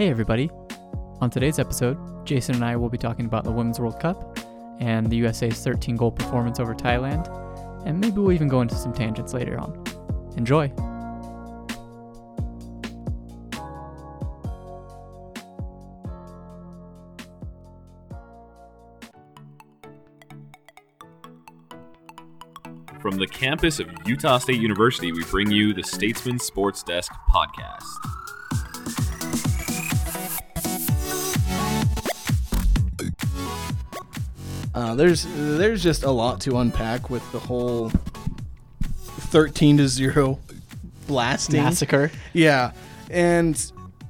Hey, everybody. On today's episode, Jason and I will be talking about the Women's World Cup and the USA's 13 goal performance over Thailand, and maybe we'll even go into some tangents later on. Enjoy! From the campus of Utah State University, we bring you the Statesman Sports Desk podcast. Uh, there's there's just a lot to unpack with the whole thirteen to zero blasting Massacre. Yeah, and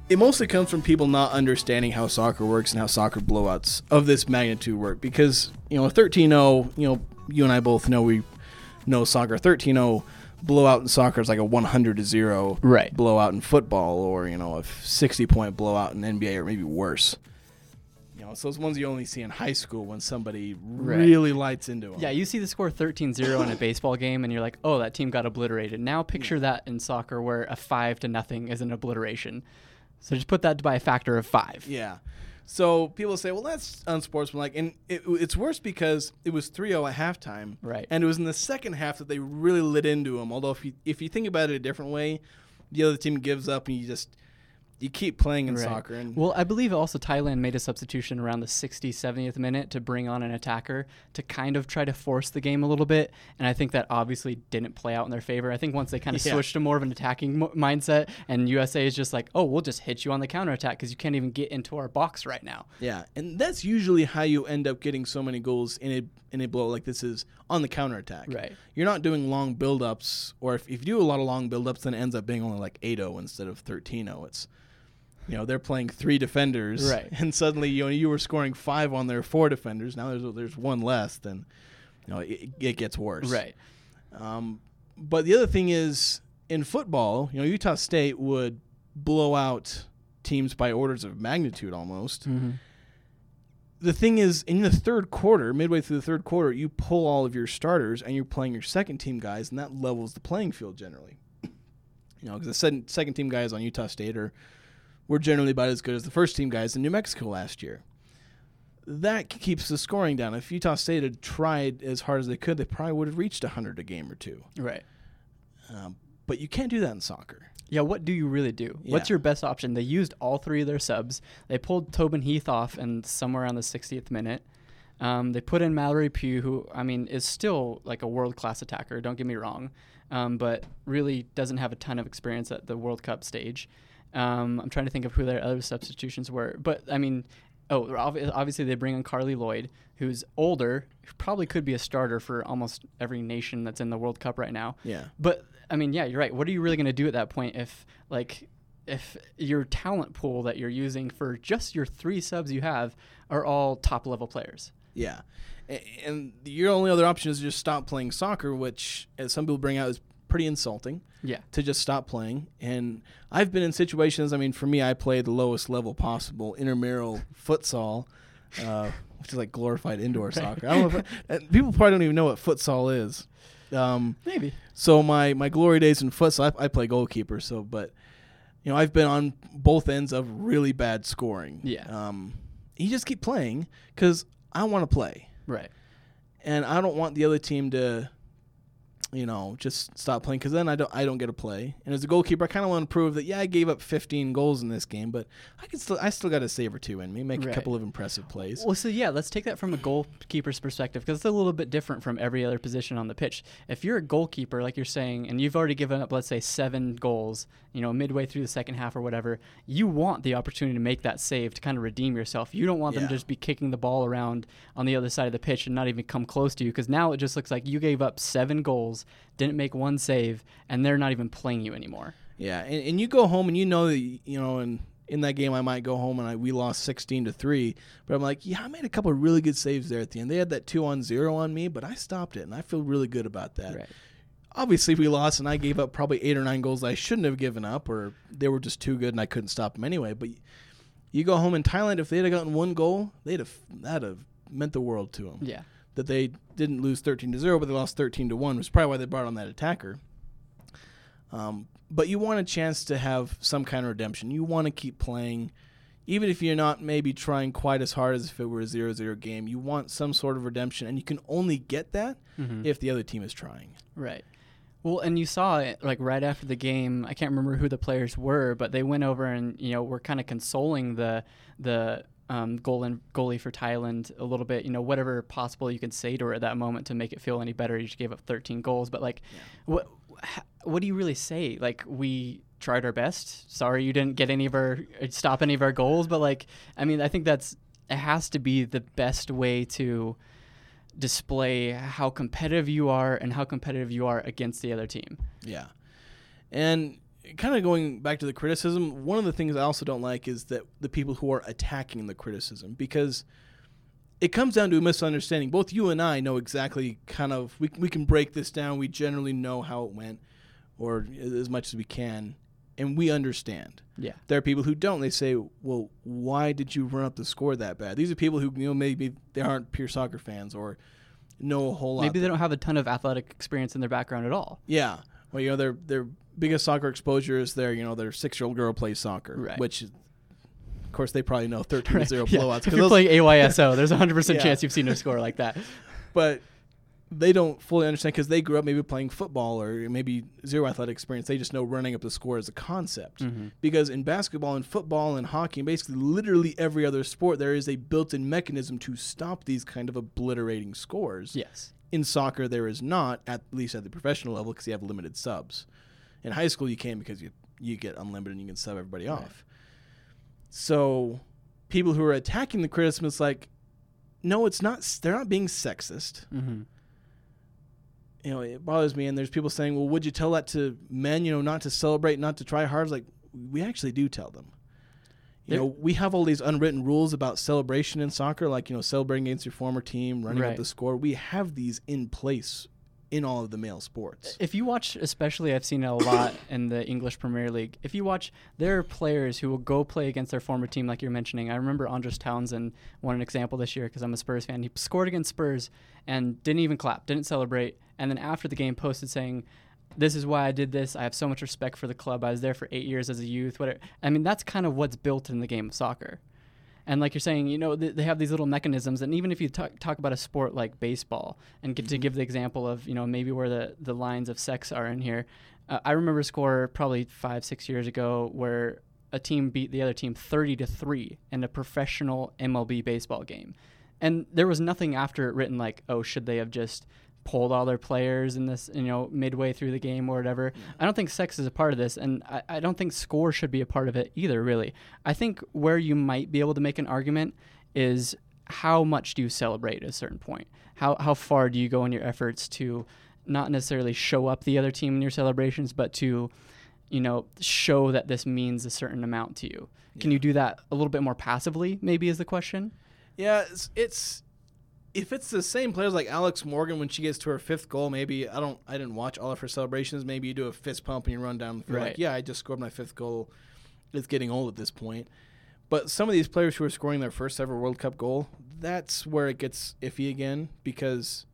it mostly comes from people not understanding how soccer works and how soccer blowouts of this magnitude work. Because you know, a 13-0, you know, you and I both know we know soccer. 13-0 blowout in soccer is like a 100 to zero Right. blowout in football, or you know, a 60 point blowout in NBA, or maybe worse. Know, it's those ones you only see in high school when somebody Right. really lights into them. Yeah, you see the score 13 0 in a baseball game, and you're like, oh, that team got obliterated. Now picture that in soccer where a 5 to nothing is an obliteration. So just put that by a factor of 5. Yeah. So people say, well, that's unsportsmanlike. And it, it's worse because it was 3 0 at halftime. Right. And it was in the second half that they really lit into them. Although, if you, if you think about it a different way, the other team gives up and you just you keep playing in Right. soccer. And Well, I believe also Thailand made a substitution around the 60th, 70th minute to bring on an attacker to kind of try to force the game a little bit. And I think that obviously didn't play out in their favor. I think once they kind of Yeah. switched to more of an attacking mo- mindset, and USA is just like, oh, we'll just hit you on the counterattack because you can't even get into our box right now. yeah, and that's usually how you end up getting so many goals in a in a blow like this is on the counterattack. Right. You're not doing long build-ups, or if, if you do a lot of long build-ups, then it ends up being only like 8-0 instead of 13-0. It's you know they're playing three defenders, Right. And suddenly you know you were scoring five on their four defenders. Now there's there's one less. Then you know it, it gets worse, Right. Um, but the other thing is in football, you know Utah State would blow out teams by orders of magnitude almost. Mm-hmm. The thing is, in the third quarter, midway through the third quarter, you pull all of your starters and you're playing your second team guys, and that levels the playing field generally. You know, because the second, second team guys on Utah State are were generally about as good as the first team guys in New Mexico last year. That keeps the scoring down. If Utah State had tried as hard as they could, they probably would have reached 100 a game or two. Right. Um, but you can't do that in soccer. Yeah, what do you really do? What's your best option? They used all three of their subs. They pulled Tobin Heath off in somewhere around the 60th minute. Um, they put in Mallory Pugh, who I mean is still like a world class attacker. Don't get me wrong, um, but really doesn't have a ton of experience at the World Cup stage. Um, I'm trying to think of who their other substitutions were, but I mean, oh, obviously they bring in Carli Lloyd, who's older, who probably could be a starter for almost every nation that's in the World Cup right now. Yeah. But I mean, yeah, you're right. What are you really going to do at that point if like if your talent pool that you're using for just your three subs you have are all top level players? Yeah. And your only other option is just stop playing soccer, which, as some people bring out, is pretty insulting. Yeah. to just stop playing. And I've been in situations. I mean, for me, I play the lowest level possible, intramural futsal, uh, which is like glorified indoor soccer. I don't know if and people probably don't even know what futsal is. Um, Maybe. so my my glory days in futsal, I, I play goalkeeper. So, but you know, I've been on both ends of really bad scoring. Yeah. Um, you just keep playing because I want to play Right. and I don't want the other team to, you know, just stop playing because then I don't I don't get to play. And as a goalkeeper, I kind of want to prove that yeah, I gave up 15 goals in this game, but I can still I still got a save or two in me, make a couple of impressive plays. Well, so yeah, let's take that from a goalkeeper's perspective because it's a little bit different from every other position on the pitch. If you're a goalkeeper, like you're saying, and you've already given up, let's say, seven goals, you know, midway through the second half or whatever, you want the opportunity to make that save to kind of redeem yourself. You don't want them Yeah. to just be kicking the ball around on the other side of the pitch and not even come close to you because now it just looks like you gave up seven goals, didn't make one save, and they're not even playing you anymore. Yeah, and, and you go home and you know that you know and. In that game, I might go home and I, we lost sixteen to three. But I'm like, yeah, I made a couple of really good saves there at the end. They had that two on zero on me, but I stopped it, and I feel really good about that. Right. obviously we lost and I gave up probably eight or nine goals I shouldn't have given up or they were just too good and I couldn't stop them anyway. But you go home in Thailand, if they'd have gotten one goal, they'd have that'd have meant the world to them. Yeah. That they didn't lose thirteen to zero, but they lost thirteen to one, which is probably why they brought on that attacker. Um, but you want a chance to have some kind of redemption. You want to keep playing. even if you're not maybe trying quite as hard as if it were a 0-0 game, you want some sort of redemption, and you can only get that Mhm. if the other team is trying. Right. Well, and you saw it like right after the game. I can't remember who the players were, but they went over and you know were kind of consoling the the um, goal and goalie for Thailand a little bit. You know, whatever possible you can say to her at that moment to make it feel any better. You just gave up 13 goals, but like, what what do you really say? Like, we tried our best. Sorry, you didn't get any of our stop any of our goals, but like, I mean, I think that's it has to be the best way to display how competitive you are and how competitive you are against the other team. Yeah. And kind of going back to the criticism, one of the things I also don't like is that the people who are attacking the criticism because it comes down to a misunderstanding. Both you and I know exactly kind of we we can break this down. We generally know how it went or as much as we can and we understand. Yeah. There are people who don't. They say, "Well, why did you run up the score that bad?" These are people who you know maybe they aren't pure soccer fans or know a whole lot. Maybe they don't have a ton of athletic experience in their background at all. Yeah. Well, you know, their their biggest soccer exposure is their, you know, their six year old girl plays soccer. Right. Which, of course, they probably know 13 to 0 Yeah. blowouts. If 'cause you're those- playing AYSO, there's a 100% chance you've seen a score like that. but they don't fully understand because they grew up maybe playing football or maybe zero athletic experience. They just know running up the score as a concept. Mm-hmm. Because in basketball and football and hockey and basically literally every other sport, there is a built in mechanism to stop these kind of obliterating scores. Yes. In soccer, there is not, at least at the professional level, because you have limited subs. In high school, you can because you you get unlimited and you can sub everybody off. So, people who are attacking the criticism is like, no, it's not. They're not being sexist. Mm-hmm. You know, it bothers me. And there's people saying, well, would you tell that to men? You know, not to celebrate, not to try hard. It's like, we actually do tell them. You know, we have all these unwritten rules about celebration in soccer, like you know, celebrating against your former team, running up the score. We have these in place in all of the male sports. If you watch, especially I've seen it a lot in the English Premier League. If you watch, there are players who will go play against their former team, like you're mentioning. I remember Andros Townsend won an example this year because I'm a Spurs fan. He scored against Spurs and didn't even clap, didn't celebrate, and then after the game posted saying, "This is why I did this. I have so much respect for the club. I was there for eight years as a youth. Whatever. I mean, that's kind of what's built in the game of soccer." And like you're saying, you know, th- they have these little mechanisms. And even if you talk, talk about a sport like baseball, and get to give the example of, you know, maybe where the, the lines of sex are in here, uh, I remember a score probably five, six years ago where a team beat the other team 30 to 3 in a professional MLB baseball game. And there was nothing after it written like, oh, should they have just pulled all their players in this, you know, midway through the game or whatever. Mm-hmm. I don't think sex is a part of this, and I, I don't think score should be a part of it either, really. I think where you might be able to make an argument is how much do you celebrate at a certain point? How, how far do you go in your efforts to not necessarily show up the other team in your celebrations, but to, you know, show that this means a certain amount to you? Can you do that a little bit more passively, maybe, is the question? Yeah, it's, it's if it's the same players like Alex Morgan when she gets to her fifth goal, maybe I don't I didn't watch all of her celebrations. Maybe you do a fist pump and you run down the field Right. like, yeah, I just scored my fifth goal. It's getting old at this point. But some of these players who are scoring their first ever World Cup goal, that's where it gets iffy again because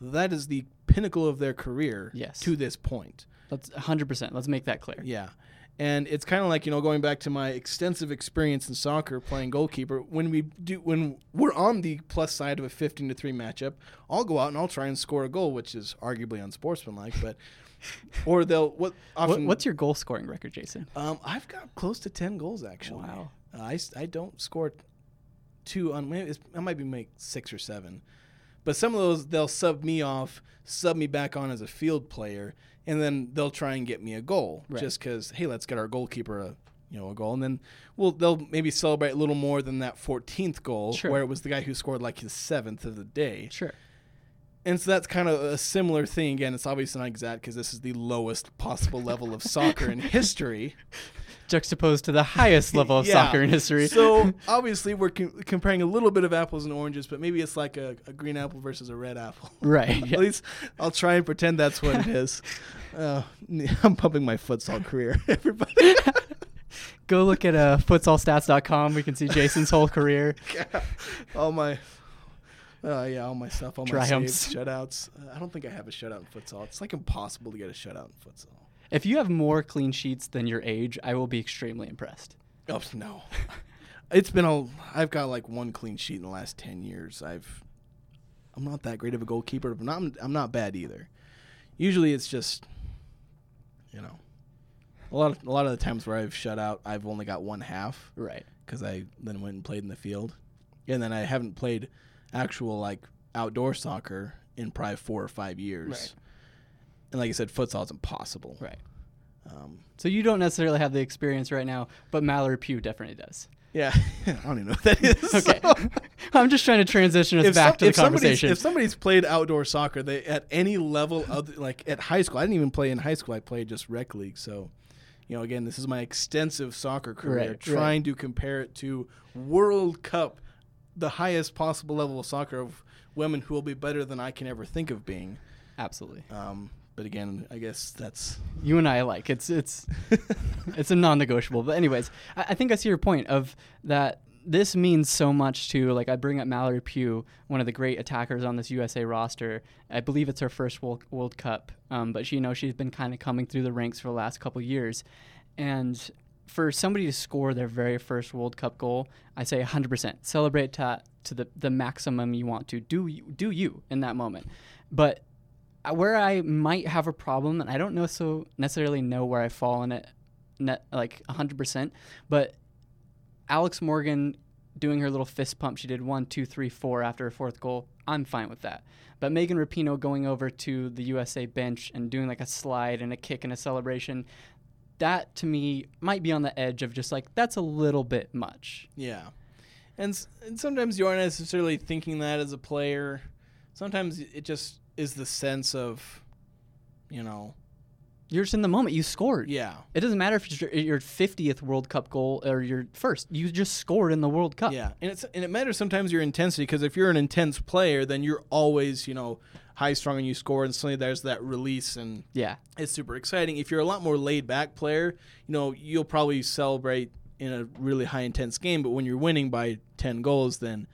that is the pinnacle of their career Yes. to this point. Let's 100%. Let's make that clear. Yeah. And it's kind of like, you know, going back to my extensive experience in soccer playing goalkeeper, when we do when we're on the plus side of a 15 to 3 matchup, I'll go out and I'll try and score a goal, which is arguably unsportsmanlike, but or they'll what What, what's your goal scoring record, Jason? um I've got close to 10 goals actually. Wow. Uh, I, I don't score two on it's, I might be make 6 or 7. But some of those they'll sub me off, sub me back on as a field player, and then they'll try and get me a goal Right. just because hey, let's get our goalkeeper a you know a goal, and then well they'll maybe celebrate a little more than that 14th goal Sure. where it was the guy who scored like his seventh of the day, Sure. and so that's kind of a similar thing. Again, it's obviously not exact because this is the lowest possible level of soccer in history. Juxtaposed to the highest level of Yeah. soccer in history. So obviously we're com- comparing a little bit of apples and oranges, but maybe it's like a, a green apple versus a red apple. right. yeah. At least I'll try and pretend that's what it is. Uh, I'm pumping my futsal career, everybody. Go look at uh, futsalstats.com. We can see Jason's whole career. all my, uh, yeah, all my stuff, all my Triumphs. saves, shutouts. Uh, I don't think I have a shutout in futsal. It's like impossible to get a shutout in futsal. If you have more clean sheets than your age, I will be extremely impressed. Oh no, It's been a. I've got like one clean sheet in the last ten years. I've. I'm not that great of a goalkeeper, but not, I'm not bad either. Usually, it's just, you know, a lot of a lot of the times where I've shut out, I've only got one half Right. because I then went and played in the field, and then I haven't played actual like outdoor soccer in probably four or five years. Right. And like I said, futsal is impossible. Right. Um, So you don't necessarily have the experience right now, but Mallory Pugh definitely does. yeah, I don't even know what that is. Okay. I'm just trying to transition us if back some- to the if somebody's- conversation. If somebody's played outdoor soccer, they at any level of like at high school, I didn't even play in high school. I played just rec league. So, you know, again, this is my extensive soccer career. Right, right. trying to compare it to World Cup, the highest possible level of soccer of women who will be better than I can ever think of being. Absolutely. Um, but again, I guess that's You and I like It's it's it's a non-negotiable. But anyways, I, I think I see your point of that. This means so much to like I bring up Mallory Pugh, one of the great attackers on this USA roster. I believe it's her first World, World Cup, um, but she, you know she's been kind of coming through the ranks for the last couple years, and for somebody to score their very first World Cup goal, I say 100% celebrate to, to the, the maximum you want to. Do you, do you in that moment, but where I might have a problem, and I don't know so necessarily know where I fall in it, net, like 100%, but Alex Morgan doing her little fist pump, she did one, two, three, four after her fourth goal. I'm fine with that. But Megan Rapinoe going over to the USA bench and doing like a slide and a kick and a celebration, that to me might be on the edge of just like, that's a little bit much. Yeah, and, and sometimes you aren't necessarily thinking that as a player. Sometimes it just is the sense of, you know, You're just in the moment. You scored. yeah, It doesn't matter if it's your, your 50th World Cup goal or your first. You just scored in the World Cup. yeah, and it's and it matters sometimes your intensity because if you're an intense player, then you're always you know high strung and you score, and suddenly there's that release and Yeah. it's super exciting. If you're a lot more laid back player, you know you'll probably celebrate in a really high intense game, but when you're winning by ten goals, then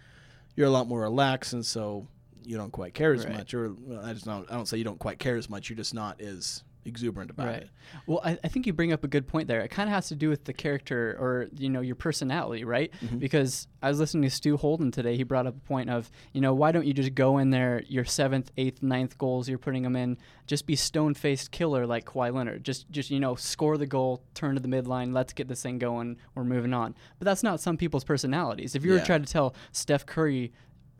you're a lot more relaxed, and so you don't quite care as Right. much. Or well, I just don't. I don't say you don't quite care as much. You're just not as exuberant about Right. it. Well, I, I think you bring up a good point there. It kind of has to do with the character or you know your personality, right? Mm-hmm. Because I was listening to Stu Holden today. He brought up a point of you know why don't you just go in there your seventh, eighth, ninth goals you're putting them in, just be stone faced killer like Kawhi Leonard. Just just you know score the goal, turn to the midline, let's get this thing going. We're moving on. But that's not some people's personalities. If you were Yeah. to try to tell Steph Curry.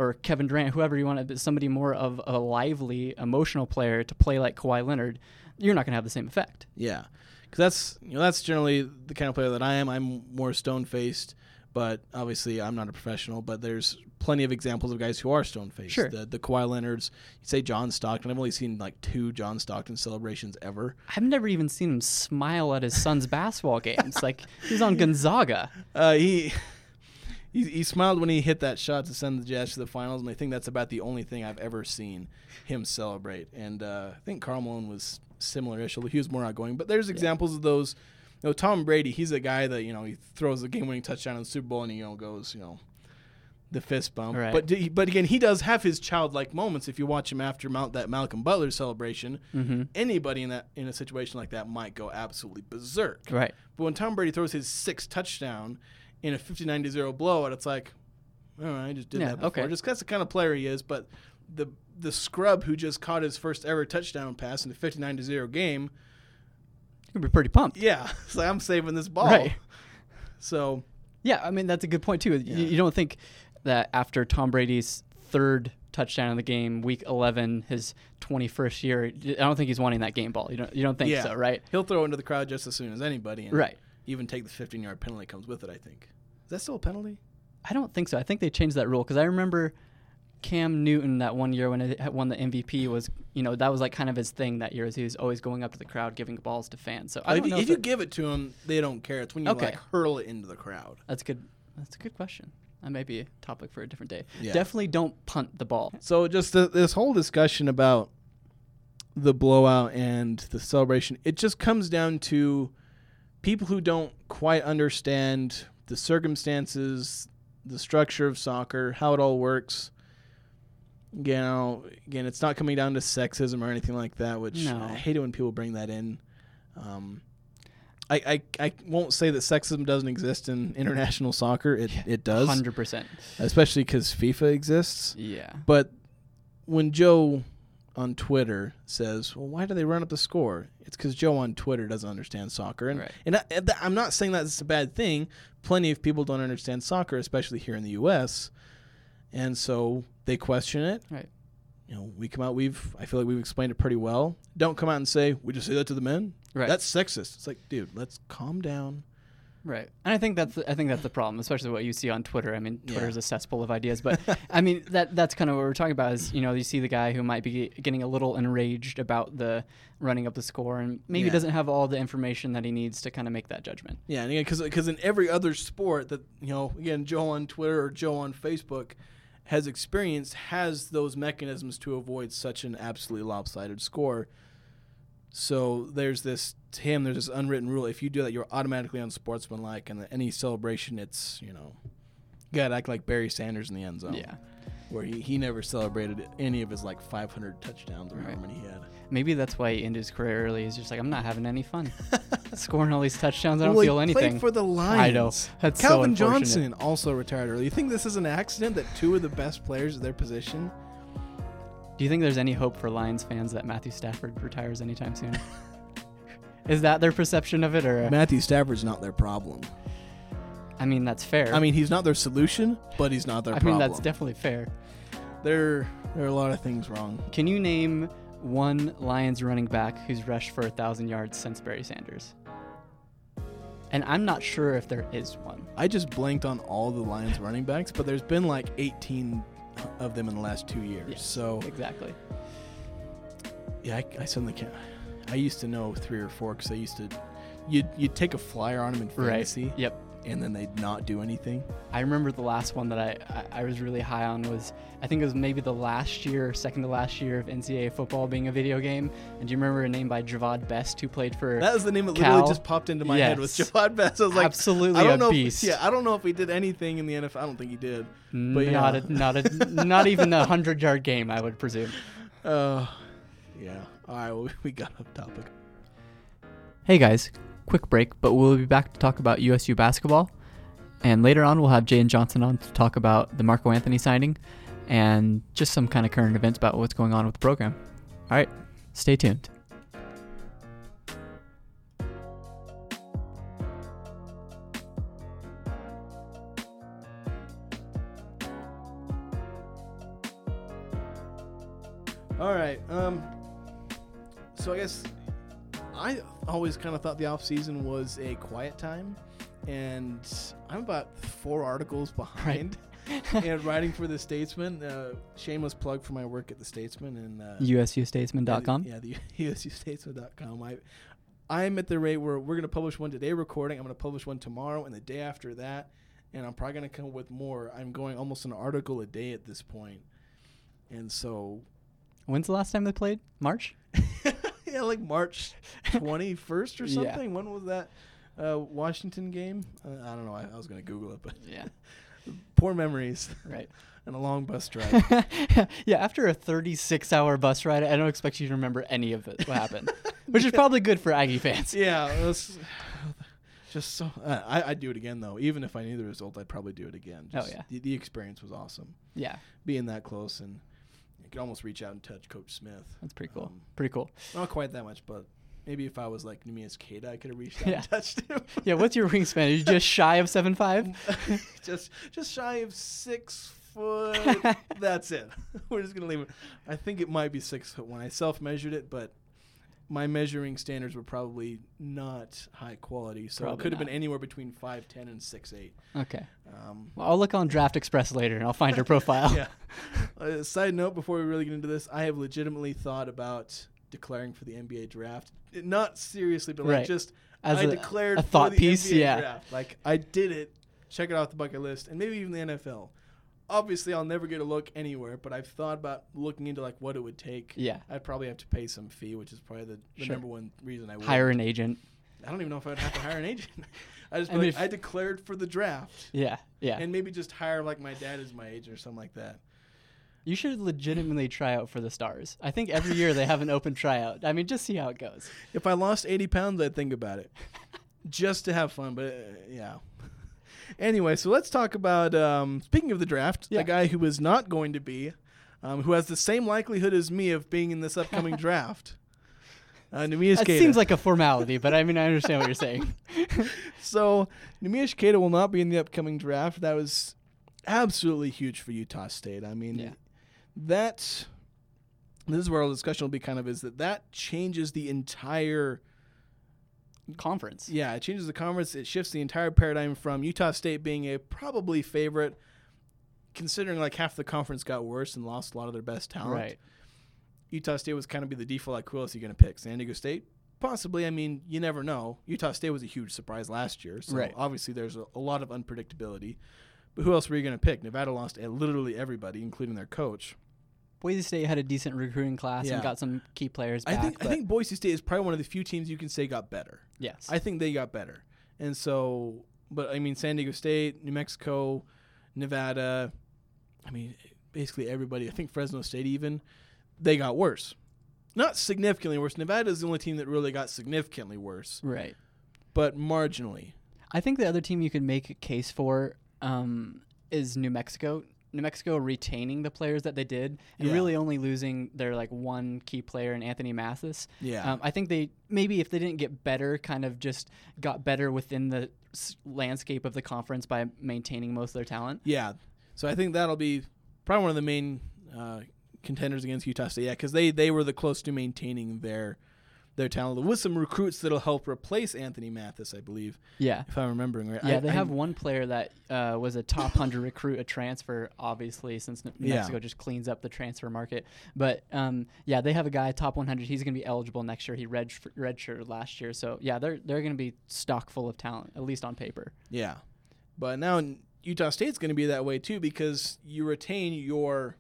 Or Kevin Durant, whoever you want to, somebody more of a lively, emotional player to play like Kawhi Leonard, you're not going to have the same effect. Yeah, because that's you know that's generally the kind of player that I am. I'm more stone faced, but obviously I'm not a professional. But there's plenty of examples of guys who are stone faced. Sure. The the Kawhi Leonards. You say John Stockton. I've only seen like two John Stockton celebrations ever. I've never even seen him smile at his son's basketball games. Like he's on Gonzaga. Uh, he. He, he smiled when he hit that shot to send the Jazz to the finals, and I think that's about the only thing I've ever seen him celebrate. And uh, I think Karl Malone was similar-ish, although he was more outgoing. But there's examples of those. You know, Tom Brady, he's a guy that you know he throws the game-winning touchdown in the Super Bowl, and he you know goes you know the fist bump. Right. But but again, he does have his childlike moments. If you watch him after Mount that Malcolm Butler celebration, Mm-hmm. anybody in that in a situation like that might go absolutely berserk. Right. But when Tom Brady throws his sixth touchdown in a 59 to 0 blowout, it's like, all right, I just did Yeah, that before. okay. Just that's the kind of player he is. But the the scrub who just caught his first ever touchdown pass in a 59 to 0 game, You'd be pretty pumped. yeah, it's like, I'm saving this ball. Right. So, Yeah, I mean that's a good point too. Yeah. You, you don't think that after Tom Brady's third touchdown in the game, week 11, his 21st year, I don't think he's wanting that game ball. You don't you don't think yeah. so, right? He'll throw into the crowd just as soon as anybody. Right. Even take the 15 yard penalty comes with it, I think. Is that still a penalty? I don't think so. I think they changed that rule because I remember Cam Newton that one year when he won the MVP was, you know, that was like kind of his thing that year. Is he was always going up to the crowd giving balls to fans. So I if don't know if if you give it to them, they don't care. It's when you Okay. like hurl it into the crowd. That's a good. That's a good question. That may be a topic for a different day. Yeah. Definitely don't punt the ball. So just the, this whole discussion about the blowout and the celebration, it just comes down to people who don't quite understand the circumstances, the structure of soccer, how it all works. You know, again, it's not coming down to sexism or anything like that, which No. I hate it when people bring that in. Um, I, I, I won't say that sexism doesn't exist in international soccer. It it does, Hundred percent. especially because FIFA exists. Yeah. But when Joe on Twitter says, "Well, why do they run up the score?" It's because Joe on Twitter doesn't understand soccer, and Right. and I, I'm not saying that's a bad thing. Plenty of people don't understand soccer, especially here in the U.S., and so they question it. Right. You know, we come out. We've I feel like we've explained it pretty well. Don't come out and say, "We just say that to the men." Right. That's sexist. It's like, dude, let's calm down. Right, and I think that's the, I think that's the problem, especially what you see on Twitter. I mean, Yeah. Twitter is a cesspool of ideas, but I mean that that's kind of what we're talking about. Is you know you see the guy who might be getting a little enraged about the running up the score, and maybe Yeah. doesn't have all the information that he needs to kind of make that judgment. Yeah, and again, because in every other sport that you know, again, Joe on Twitter or Joe on Facebook has experienced has those mechanisms to avoid such an absolutely lopsided score. So there's this to him. There's this unwritten rule: if you do that, you're automatically unsportsmanlike, and any celebration, it's you know, you gotta act like Barry Sanders in the end zone. Yeah, where he, he never celebrated any of his like 500 touchdowns or Right. how many he had. maybe that's why he ended his career early. He's just like, I'm not having any fun scoring all these touchdowns. I don't Well, feel anything. Played for the Lions. I know. That's Calvin unfortunate. Johnson also retired early. You think this is an accident that two of the best players of their position? Do you think there's any hope for Lions fans that Matthew Stafford retires anytime soon? is that their perception of it, or Matthew Stafford's not their problem. I mean that's fair. I mean, he's not their solution, but he's not their I problem. mean that's definitely fair. there. There are a lot of things wrong. Can you name one Lions running back who's rushed for a thousand yards since Barry Sanders? And I'm not sure if there is one. I just blanked on all the Lions running backs, but there's been like 18 of them in the last two years. Yes. So Exactly. yeah, I, I suddenly can't. I used to know three or four because I used to. You'd, you'd take a flyer on them in fantasy, Right. Yep. And then they'd not do anything. I remember the last one that I, I, I was really high on was I think it was maybe the last year, second to last year of NCAA football being a video game. And do you remember a name by Jahvid Best who played for That was the name that Cal? literally just popped into my head was Jahvid Best. I was like, absolutely I don't a know. beast? If, yeah, I don't know if he did anything in the NFL. I don't think he did. but not yeah. a, not a, not even a hundred yard game, I would presume. Uh, yeah. All right. Well, we got off topic. Hey guys, quick break, but we'll be back to talk about USU basketball. And later on, we'll have Jay and Johnson on to talk about the Marco Anthony signing and just some kind of current events about what's going on with the program. All right, stay tuned. All right. Um. So I guess I always kind of thought the off season was a quiet time, and I'm about four articles behind. and writing for the Statesman, uh, shameless plug for my work at the Statesman and uh, USUstatesman.com. Yeah, the USUstatesman.com. I, I'm at the rate where we're going to publish one today recording. I'm going to publish one tomorrow and the day after that. And I'm probably going to come up with more. I'm going almost an article a day at this. And so, When's the last time they played? March? Yeah, like March 21st or Yeah. something. When was that uh, Washington game? Uh, I don't know. I, I was going to Google it, but Yeah, poor memories right. and a long bus drive. yeah, after a 36 hour bus ride, I don't expect you to remember any of it, what happened, which is probably good for Aggie fans. yeah, it was just so. Uh, I, I'd do it again though. Even if I knew the result, I'd probably do it again. Oh, Just yeah. the, the experience was awesome. Yeah, Being that close and could almost reach out and touch Coach Smith. that's pretty cool. Um, Pretty cool. Not quite that much, but maybe if I was like Neemias Queta, I could have reached out Yeah. and touched him. Yeah, what's your wingspan? Are you just shy of seven five? just just shy of six foot. That's it. We're just gonna leave it. I think it might be six foot when I self measured it, but my measuring standards were probably not high quality, so Probably it could have been anywhere between five ten and six eight. Okay. Um, Well, I'll look on Draft Express later and I'll find your profile. yeah. Uh, side note: Before we really get into this, I have legitimately thought about declaring for the NBA draft. It- Not seriously, but like Right. just As I a- declared a for thought the piece, NBA yeah. draft. Like I did it. Check it off the bucket list, and maybe even the NFL. Obviously, I'll never get a look anywhere, but I've thought about looking into like what it would take. Yeah. I'd probably have to pay some fee, which is probably the, the Sure. number one reason I would Hire an agent. I don't even know if I'd have to hire an agent. I just I mean, like, if- I declared for the draft, Yeah. Yeah. and maybe just hire like my dad as my agent or something like that. you should legitimately try out for the Stars. I think every year they have an open tryout. I mean, just see how it goes. If I lost 80 pounds, I'd think about it. just to have fun. But uh, yeah. Anyway, so let's talk about um, speaking of the draft, Yeah. a guy who is not going to be, um, who has the same likelihood as me of being in this upcoming draft. Uh, That seems like a formality, but I mean, I understand what you're saying. So Neemias Queta will not be in the upcoming draft. That was absolutely huge for Utah State. I mean, Yeah. that this is where our discussion will be kind of is that that changes the entire Conference. yeah it changes the conference. It shifts the entire paradigm from Utah State being a probably favorite considering like half the conference got worse and lost a lot of their best talent. Right. Utah State was kind of be the default like who else are you going to pick? San Diego State? Possibly I mean you never know. Utah State was a huge surprise last year so Right. obviously there's a, a lot of unpredictability. But who else were you going to pick? Nevada lost literally everybody including their coach Boise State had a decent recruiting class Yeah. and got some key players I back. think I think Boise State is probably one of the few teams you can say got better yes. I think they got better. And so, but I mean, San Diego State, New Mexico, Nevada, I mean, basically everybody, I think Fresno State even, they got worse. Not significantly worse. Nevada is the only team that really got significantly worse, right. but marginally. I think the other team you could make a case for um, is New Mexico. New Mexico retaining the players that they did and Yeah. really only losing their like one key player in Anthony Mathis. Yeah. Um, I think they maybe if they didn't get better, kind of just got better within the s- landscape of the conference by maintaining most of their talent. yeah. So I think that'll be probably one of the main uh, contenders against Utah State. Yeah, because they, they were the close to maintaining their their talent with some recruits that'll help replace Anthony Mathis, I believe, Yeah. if I'm remembering right. Yeah, I- they I- have one player that uh, was a top 100 recruit, a transfer, obviously, since New Yeah. Mexico just cleans up the transfer market. But um, yeah, they have a guy, top 100. He's going to be eligible next year. He red redshirted last year. So yeah, they're, they're going to be stock full of talent, at least on paper. Yeah. But now Utah State's going to be that way too because you retain your.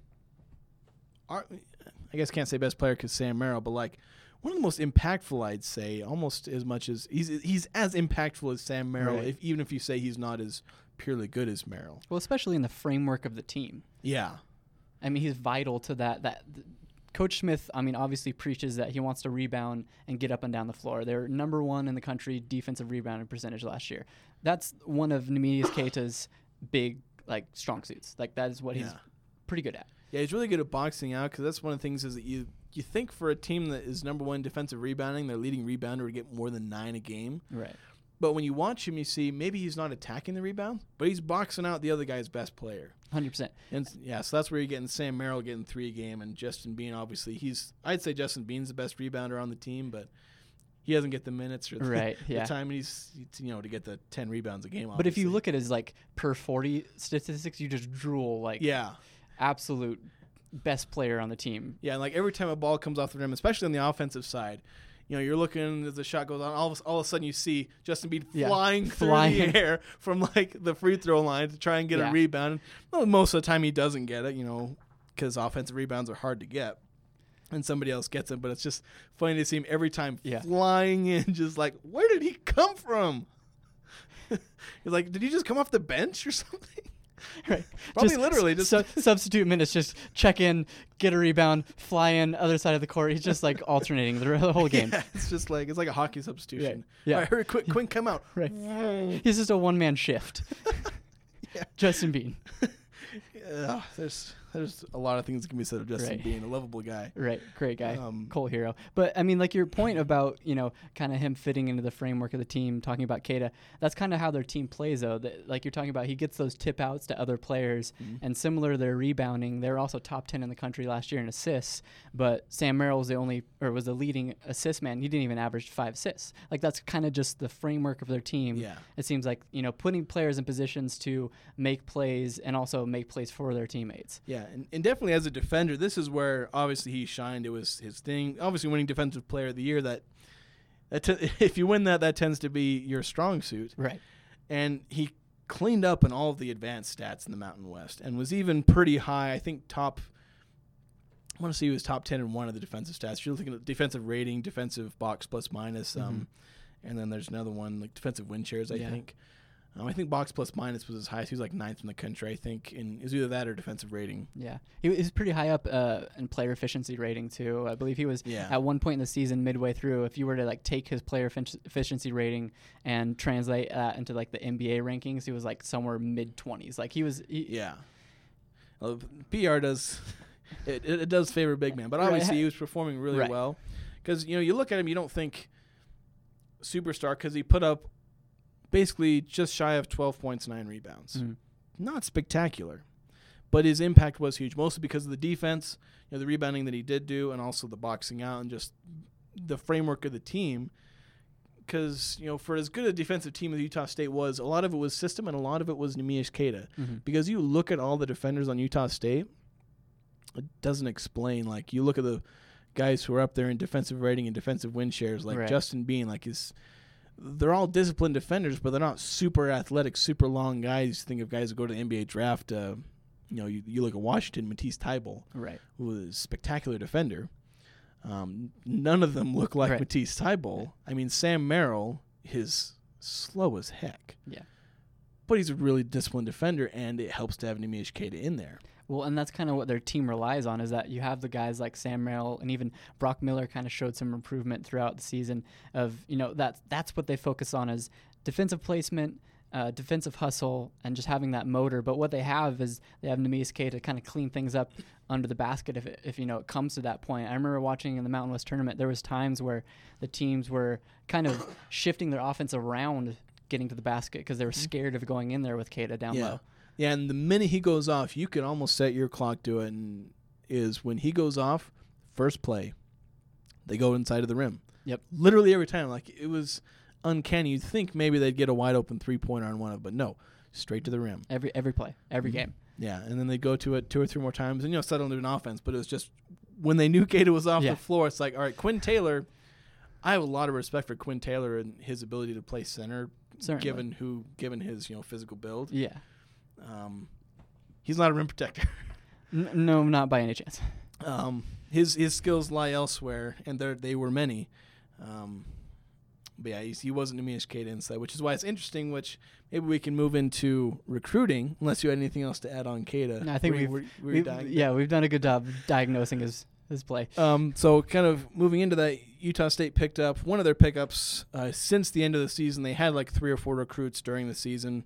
I guess can't say best player because Sam Merrill, but like one of the most impactful, I'd say, almost as much as he's he's as impactful as Sam Merrill, Right. if, even if you say he's not as purely good as Merrill. Well, especially in the framework of the team. Yeah. I mean, he's vital to that. That th- Coach Smith, I mean, obviously preaches that he wants to rebound and get up and down the floor. They're number one in the country defensive rebounding percentage last year. That's one of Neemias Queta's big like strong suits. Like that is what he's pretty good at. Yeah, he's really good at boxing out because that's one of the things is that you you think for a team that is number one defensive rebounding, their leading rebounder would get more than nine a game. Right. But when you watch him, you see maybe he's not attacking the rebound, but he's boxing out the other guy's best player. Hundred percent. And yeah, so that's where you're getting Sam Merrill getting three a game, and Justin Bean obviously he's I'd say Justin Bean's the best rebounder on the team, but he doesn't get the minutes or the, Right, the time he's you know to get the ten rebounds a game. But if you look at his like per forty statistics, you just drool like yeah, absolute best player on the team. yeah, and like every time a ball comes off the rim, especially on the offensive side. You know, you're looking as the shot goes on. All of, a- all of a sudden, you see Justin Bean Yeah, flying through the air from like the free throw line to try and get Yeah. a rebound. Well, most of the time, he doesn't get it. You know, because offensive rebounds are hard to get. and somebody else gets it. But it's just funny to see him every time Yeah. flying in, just like, where did he come from? He's like, did he just come off the bench or something? Right. Probably literally just- su- substitute minutes. Just check in, get a rebound, fly in, other side of the court. He's just like alternating the, the whole game. Yeah, it's just like it's like a hockey substitution. Right. Yeah. All right, hurry, quick, Quinn, come out. Right. He's just a one man shift. Yeah. Justin Bean. Ugh, there's there's a lot of things that can be said of Justin Right. being a lovable guy. Right, great guy, Um, Cole Hero. But I mean, like your point about you know, kind of him fitting into the framework of the team, talking about Queta. That's kind of how their team plays, though. That, like you're talking about, he gets those tip outs to other players, Mm-hmm. and similar to their rebounding, they're also top ten in the country last year in assists. But Sam Merrill was the only, or was the leading assist man. He didn't even average five assists. Like that's kind of just the framework of their team. Yeah. It seems like you know, putting players in positions to make plays and also make plays for their teammates. Yeah, and, and definitely as a defender, this is where obviously he shined. It was his thing. Obviously, winning defensive player of the year. That, that t- if you win that, that tends to be your strong suit. Right. And he cleaned up in all of the advanced stats in the Mountain West, and was even pretty high. I think top. I want to say he was top ten in one of the defensive stats. You're looking at defensive rating, defensive box plus minus, um, and then there's another one like defensive win shares. I Yeah. think. Um, I think box plus minus was his highest. He was like ninth in the country, I think, it was either that or defensive rating. Yeah, he was pretty high up uh, in player efficiency rating too. I believe he was Yeah. at one point in the season, midway through. If you were to like take his player effic- efficiency rating and translate that into like the NBA rankings, he was like somewhere mid twenties. Like he was. He, Yeah. Well, PR does it, it, does favor big man, but Right. obviously he was performing really Right. well because you know you look at him, you don't think superstar because he put up basically just shy of twelve points, nine rebounds. Mhm. Not spectacular, but his impact was huge, mostly because of the defense, you know, the rebounding that he did do, and also the boxing out and just the framework of the team. Because you know, for as good a defensive team as Utah State was, a lot of it was system and a lot of it was Neemias Queta Mhm. because you look at all the defenders on Utah State, it doesn't explain. Like you look at the guys who are up there in defensive rating and defensive win shares, like Right. Justin Bean, like is they're all disciplined defenders, but they're not super athletic, super long guys. You think of guys who go to the NBA draft. Uh, you know, you, you look at Washington, Matisse Thybulle, Right. who was a spectacular defender. Um, none of them look like Right. Matisse Thybulle. I mean, Sam Merrill is slow as heck. Yeah. But he's a really disciplined defender, and it helps to have Neemias Queta in there. Well, and that's kind of what their team relies on is that you have the guys like Sam Merrill and even Brock Miller kind of showed some improvement throughout the season. Of you know that's that's what they focus on is defensive placement, uh, defensive hustle, and just having that motor. But what they have is they have Neemias Queta kind of clean things up under the basket if it, if you know it comes to that point. I remember watching in the Mountain West tournament there was times where the teams were kind of shifting their offense around getting to the basket because they were scared of going in there with Queta down Yeah. low. Yeah, and the minute he goes off, you can almost set your clock to it. And is when he goes off, first play, they go inside of the rim. Yep. Literally every time, like it was uncanny. You'd think maybe they'd get a wide open three pointer on one of, them, but no, straight to the rim. Every every play, every Mhm. game. Yeah, and then they go to it two or three more times, and you know settle into an offense. But it was just when they knew Queta was off Yeah. the floor, it's like, all right, Quinn Taylor. I have a lot of respect for Quinn Taylor and his ability to play center, Certainly. given who, given his you know physical build. Yeah. Um, he's not a rim protector. N- no, not by any chance. um, his his skills lie elsewhere, and there they were many. Um, but yeah, he's, he wasn't Queta inside, which is why it's interesting. Which maybe we can move into recruiting, unless you had anything else to add on Queta. No, I think you- we've- you We've- yeah, we've done a good job diagnosing his his play. Um, so kind of moving into that, Utah State picked up one of their pickups uh, since the end of the season. They had like three or four recruits during the season.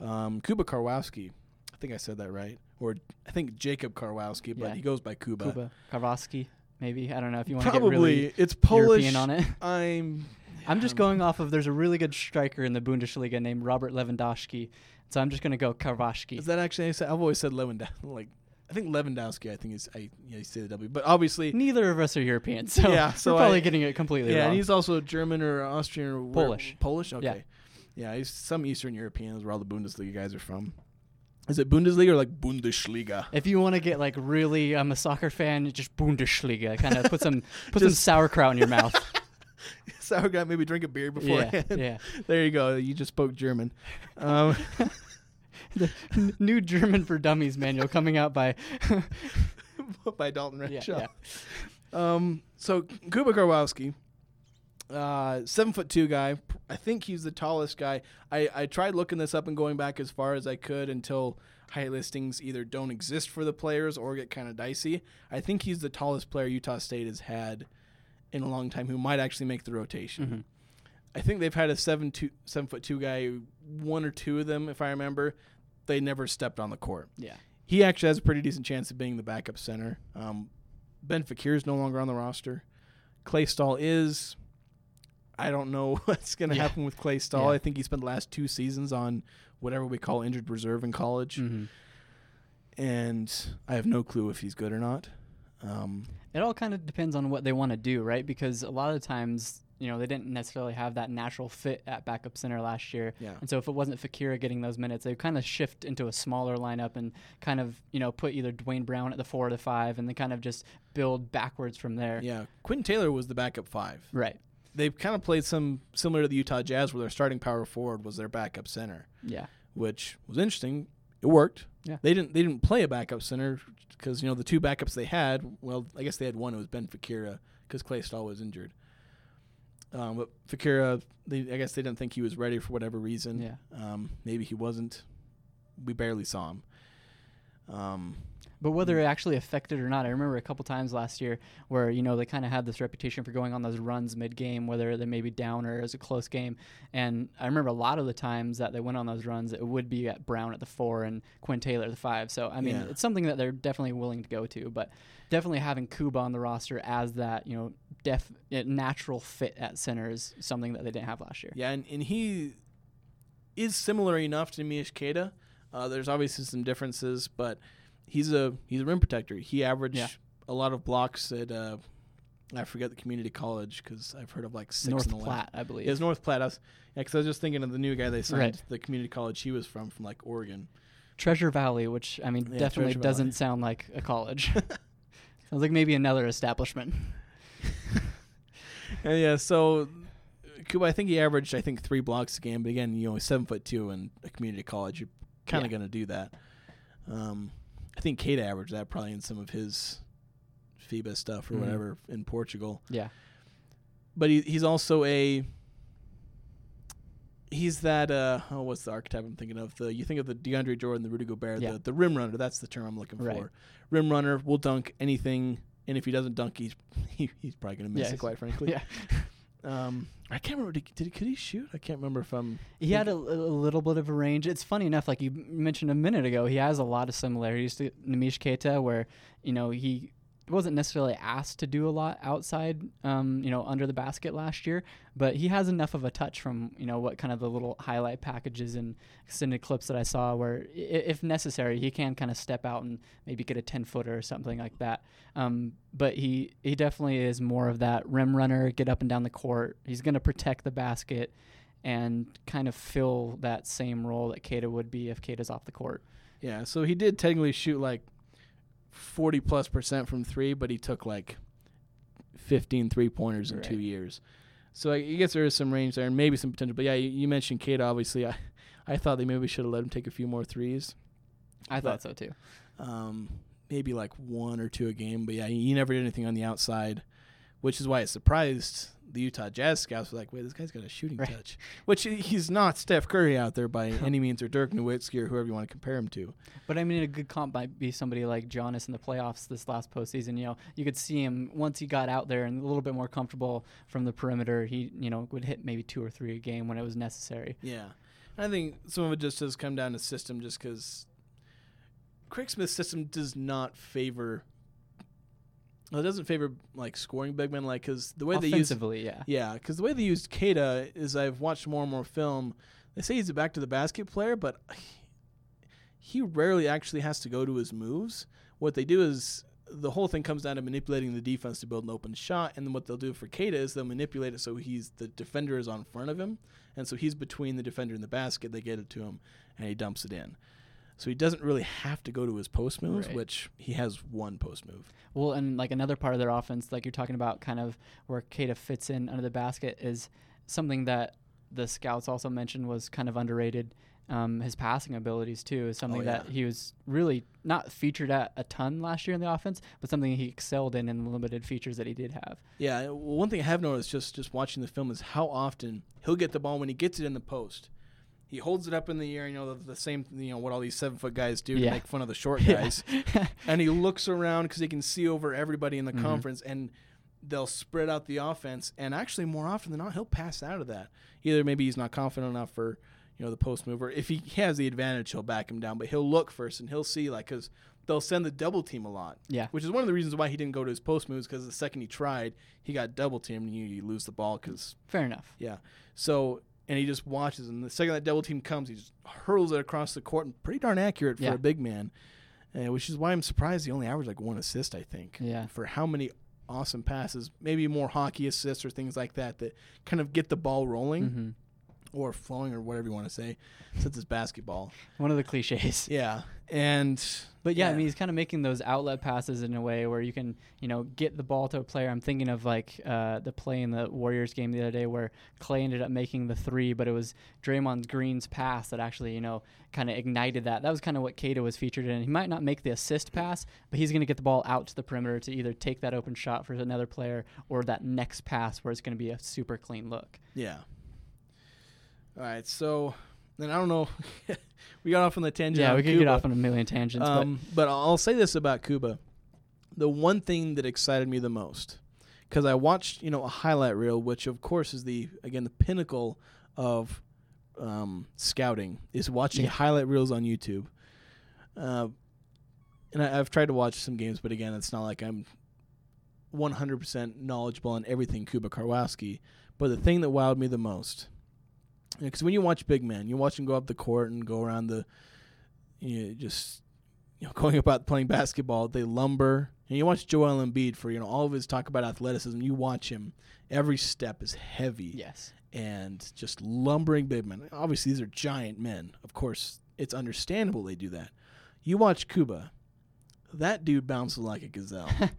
Um, Kuba Karwowski, I think I said that right, or I think Jacob Karwowski, but Yeah. he goes by Kuba. Kuba Karvosky, maybe. I don't know if you want to get really it's Polish. European on it. I'm. I'm just going off of there's a really good striker in the Bundesliga named Robert Lewandowski. So I'm just going to go Karvashki. Is that actually? I've always said Lewandowski. Like I think Lewandowski. I think is I yeah you say the W, but obviously Neither of us are European, so Yeah, so we're probably I- getting it completely wrong. yeah, wrong. and he's also German or Austrian or Polish. Polish. Okay. Yeah, he's some Eastern Europeans where all the Bundesliga guys are from. Is it Bundesliga or like Bundesliga? if you want to get like really, I'm a soccer fan, just Bundesliga. Kind of put some put some sauerkraut in your mouth. Sauerkraut, maybe drink a beer yeah, beforehand. yeah. there you go. You just spoke German. Um, The n- new German for Dummies manual coming out by by Dalton yeah, Renshaw. yeah. Um, so Kuba Karwowski, uh, seven foot two guy. I think he's the tallest guy. I, I tried looking this up and going back as far as I could until height listings either don't exist for the players or get kind of dicey. I think he's the tallest player Utah State has had in a long time who might actually make the rotation. Mhm. I think they've had a seven two seven foot two guy, one or two of them, if I remember. They never stepped on the court Yeah. he actually has a pretty decent chance of being the backup center. Um, ben Fakir is no longer on the roster. Klay Stall is. I don't know what's going to Yeah. happen with Klay Stall. Yeah. I think he spent the last two seasons on whatever we call injured reserve in college, hmm and I have no clue if he's good or not. Um, It all kind of depends on what they want to do, right? Because a lot of times, you know, they didn't necessarily have that natural fit at backup center last year. yeah, And so if it wasn't Fakira getting those minutes, they kind of shift into a smaller lineup and kind of, you know, put either Dwayne Brown at the four or the five and then kind of just build backwards from there. yeah. Quentin Taylor was the backup five. Right. They've kind of played some similar to the Utah Jazz, where their starting power forward was their backup center. Yeah. which was interesting. It worked. Yeah. They didn't they didn't play a backup center because you know the two backups they had. Well, I guess they had one. It was Ben Fakira because Klay Stall was injured. Um, but Fakira, they, I guess they didn't think he was ready for whatever reason. Yeah. Um, maybe he wasn't. We barely saw him. Um, But whether it actually affected or not, I remember a couple times last year where you know they kind of had this reputation for going on those runs mid-game, whether they may be down or it was a close game. And I remember a lot of the times that they went on those runs, it would be at Brown at the four and Quinn Taylor at the five. So I mean, Yeah. it's something that they're definitely willing to go to. But definitely having Kuba on the roster as that you know def uh, natural fit at center is something that they didn't have last year. yeah, and, and he is similar enough to Mish Queta. Uh, there's obviously some differences, but he's a he's a rim protector. He averaged Yeah. a lot of blocks at uh, I forget the community college because I've heard of like six North in the last- Platte, I believe. Yeah, it's North Platte. I was, yeah, 'cause I was just thinking of the new guy they signed, Right. the community college he was from, from like Oregon. Treasure Valley, which I mean Yeah, definitely Treasure doesn't Valley. sound like a college. Sounds like maybe another establishment. Yeah, so Kuba, I think he averaged I think three blocks a game, but again, you know, seven foot two in a community college. You're kind of Yeah. going to do that. Um, I think Queta averaged that probably in some of his FIBA stuff or Mhm. whatever in Portugal. Yeah. But he, he's also a he's that uh oh what's the archetype I'm thinking of the you think of the DeAndre Jordan the Rudy Gobert Yeah. the the rim runner that's the term I'm looking Right. for rim runner will dunk anything and if he doesn't dunk he's he, he's probably gonna miss Yeah, it quite frankly Yeah. um I can't remember did, did could he shoot I can't remember if I'm He had a, a little bit of a range. It's funny enough, like you mentioned a minute ago, he has a lot of similarities to Neemias Queta, where you know he wasn't necessarily asked to do a lot outside, um, you know, under the basket last year, but he has enough of a touch from you know what kind of the little highlight packages and extended clips that I saw, where i- if necessary, he can kind of step out and maybe get a ten footer or something like that. Um, but he he definitely is more of that rim runner, get up and down the court. He's going to protect the basket and kind of fill that same role that Queta would be if Queta's off the court. yeah so he did technically shoot like 40 plus percent from three but he took like 15 three pointers in two years so I I guess there is some range there and maybe some potential but yeah you, you mentioned Queta obviously I I thought they maybe should have let him take a few more threes I But- thought so too. um, maybe like one or two a game. But yeah, he never did anything on the outside, which is why it surprised the Utah Jazz scouts. Were like, wait, this guy's got a shooting Right. touch, which he's not Steph Curry out there by any means, or Dirk Nowitzki, or whoever you want to compare him to. But I mean, a good comp might be somebody like Giannis in the playoffs this last postseason. You know, you could see him once he got out there and a little bit more comfortable from the perimeter. He, you know, would hit maybe two or three a game when it was necessary. Yeah, I think some of it just does come down to system, just because Craig Smith's system does not favor. Well, it doesn't favor like scoring big men, like because the way they use Offensively, yeah. Yeah, because the way they used Queta is I've watched more and more film. They say he's a back to the basket player, but he rarely actually has to go to his moves. What they do is the whole thing comes down to manipulating the defense to build an open shot, and then what they'll do for Queta is they'll manipulate it so he's the defender is on front of him, and so he's between the defender and the basket. They get it to him, and he dumps it in. So he doesn't really have to go to his post moves, Right. which he has one post move. Well, and like another part of their offense, like you're talking about, kind of where Queta fits in under the basket, is something that the scouts also mentioned was kind of underrated. Um, his passing abilities too is something Oh, that he was really not featured at a ton last year in the offense, but something he excelled in in the limited features that he did have. Yeah, well, one thing I have noticed just just watching the film is how often he'll get the ball when he gets it in the post. He holds it up in the air, you know, the, the same, you know, what all these seven foot guys do Yeah. to make fun of the short Yeah. guys. and he looks around because he can see over everybody in the Mhm. conference, and they'll spread out the offense. And actually, more often than not, he'll pass out of that. Either maybe he's not confident enough for, you know, the post mover. If he has the advantage, he'll back him down, but he'll look first and he'll see like because they'll send the double team a lot. Yeah. Which is one of the reasons why he didn't go to his post moves because the second he tried, he got double teamed and you, you lose the ball because Fair enough. yeah. So and he just watches, and the second that double team comes, he just hurls it across the court, and pretty darn accurate for Yeah. a big man. Uh, which is why I'm surprised he only averaged like one assist. I think. Yeah. For how many awesome passes, maybe more hockey assists or things like that that kind of get the ball rolling hmm or flowing or whatever you want to say, since it's basketball. One of the cliches. Yeah. And But yeah, I mean, he's kind of making those outlet passes in a way where you can, you know, get the ball to a player. I'm thinking of like uh, the play in the Warriors game the other day where Klay ended up making the three, but it was Draymond Green's pass that actually, you know, kind of ignited that. That was kind of what Queta was featured in. He might not make the assist pass, but he's going to get the ball out to the perimeter to either take that open shot for another player or that next pass where it's going to be a super clean look. yeah. All right, so then I don't know. we got off on the tangent. Yeah, we could Kuba. get off on a million tangents, Um, but I'll say this about Kuba: the one thing that excited me the most, because I watched, you know, a highlight reel, which of course is the again the pinnacle of um, scouting, is watching Yeah. highlight reels on YouTube. Uh, and I, I've tried to watch some games, but again, it's not like I'm 100% knowledgeable on everything Kuba Karwowski. But the thing that wowed me the most, because when you watch big men, you watch them go up the court and go around the, you know, just you know, going about playing basketball, they lumber. And you watch Joel Embiid for you know all of his talk about athleticism. You watch him; every step is heavy yes. and just lumbering big men. Obviously, these are giant men. Of course, it's understandable they do that. You watch Kuba; that dude bounces like a gazelle.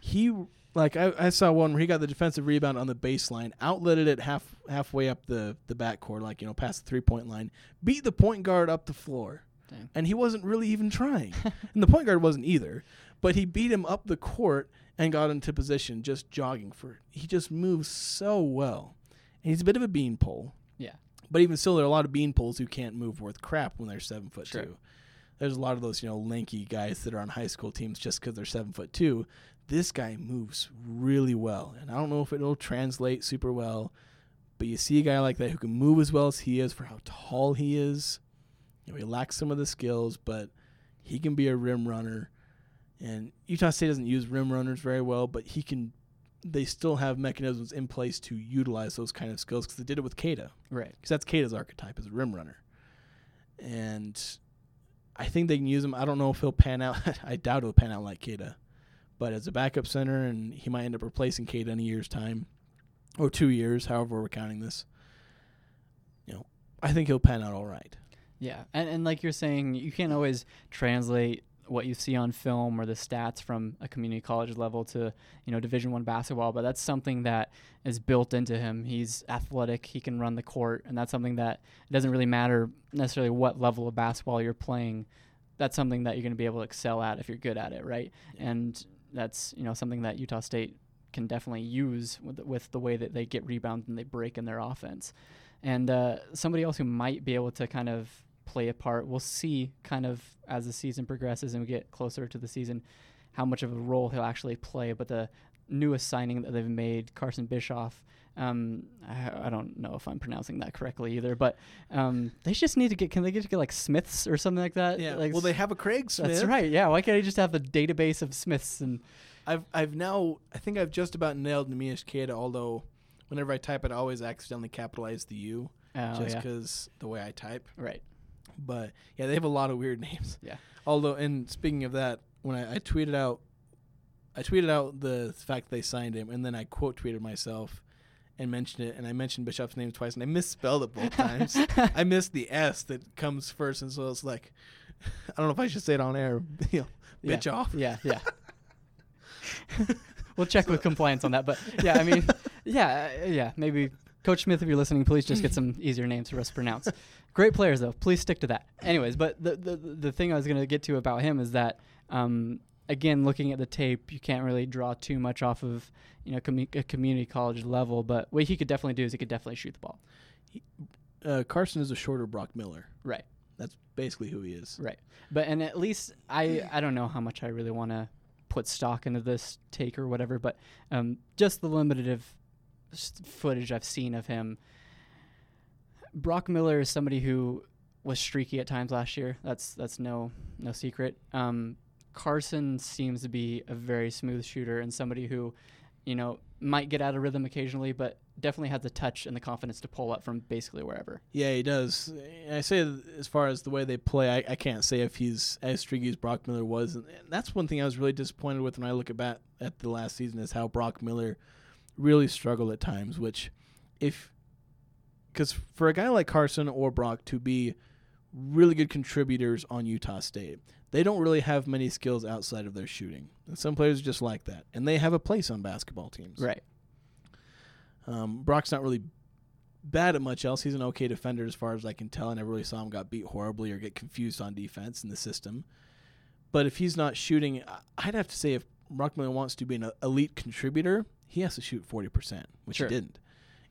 he like I, I saw one where he got the defensive rebound on the baseline, outletted it half halfway up the the backcourt, like you know past the three point line, beat the point guard up the floor, and he wasn't really even trying, and the point guard wasn't either, but he beat him up the court and got into position, just jogging for. He just moves so well, and he's a bit of a beanpole. Yeah. But even still, there are a lot of beanpoles who can't move worth crap when they're seven foot Sure. two. There's a lot of those, you know, lanky guys that are on high school teams just because they're seven foot two. This guy moves really well, and I don't know if it'll translate super well, but you see a guy like that who can move as well as he is for how tall he is. You know, he lacks some of the skills, but he can be a rim runner. And Utah State doesn't use rim runners very well, but he can. They still have mechanisms in place to utilize those kind of skills because they did it with Queta Right. because that's Queta's archetype as a rim runner. And I think they can use him. I don't know if he'll pan out. I doubt he'll pan out like Queta, but as a backup center, and he might end up replacing Queta in a year's time, or two years, however we're counting this. You know, I think he'll pan out all right. Yeah, and and like you're saying, you can't always translate what you see on film or the stats from a community college level to you know Division One basketball, but that's something that is built into him. He's athletic, he can run the court, and that's something that it doesn't really matter necessarily what level of basketball you're playing. That's something that you're going to be able to excel at if you're good at it, right? And that's you know something that Utah State can definitely use with with the way that they get rebounds and they break in their offense. And uh, somebody else who might be able to kind of play a part. We'll see kind of as the season progresses and we get closer to the season how much of a role he'll actually play. But the newest signing that they've made, Carson Bischoff, um, I, I don't know if I'm pronouncing that correctly either, but um, they just need to get, can they get to get like Smiths or something like that? Yeah. Like, well, they have a Craig Smith. That's right. Yeah. Why can't they just have a database of Smiths and I've I've now I think I've just about nailed Neemias Queta. although whenever I type it, I always accidentally capitalize the U oh, just yeah. because the way I type. Right. But yeah, they have a lot of weird names. Yeah. Although, and speaking of that, when I, I tweeted out, I tweeted out the fact they signed him, and then I quote tweeted myself and mentioned it, and I mentioned Bischoff's name twice, and I misspelled it both times. I missed the S that comes first, and so it's like, I don't know if I should say it on air. You know, Yeah. bitch off. Yeah, yeah. we'll check with compliance on that, but yeah, I mean, yeah, uh, yeah, maybe Coach Smith, if you're listening, please just get some easier names for us to pronounce. Great players, though. Please stick to that. Anyways, but the the, the thing I was going to get to about him is that, um, again, looking at the tape, you can't really draw too much off of you know commu- a community college level. But what he could definitely do is he could definitely shoot the ball. Uh, Carson is a shorter Brock Miller. Right. That's basically who he is. Right. But and at least I I don't know how much I really want to put stock into this take or whatever, but um, just the limited of footage I've seen of him. Brock Miller is somebody who was streaky at times last year. That's that's no no secret. Um, Carson seems to be a very smooth shooter and somebody who, you know, might get out of rhythm occasionally, but definitely has the touch and the confidence to pull up from basically wherever. Yeah, he does. I say as far as the way they play, I, I can't say if he's as streaky as Brock Miller was, and and that's one thing I was really disappointed with when I look at bat at the last season is how Brock Miller really struggled at times. Which, if because for a guy like Carson or Brock to be really good contributors on Utah State. They don't really have many skills outside of their shooting. And some players are just like that, and they have a place on basketball teams. Right. Um, Brock's not really bad at much else. He's an okay defender as far as I can tell. I never really saw him got beat horribly or get confused on defense in the system. But if he's not shooting, I'd have to say if Brock Miller wants to be an elite contributor, he has to shoot forty percent, which Sure. he didn't.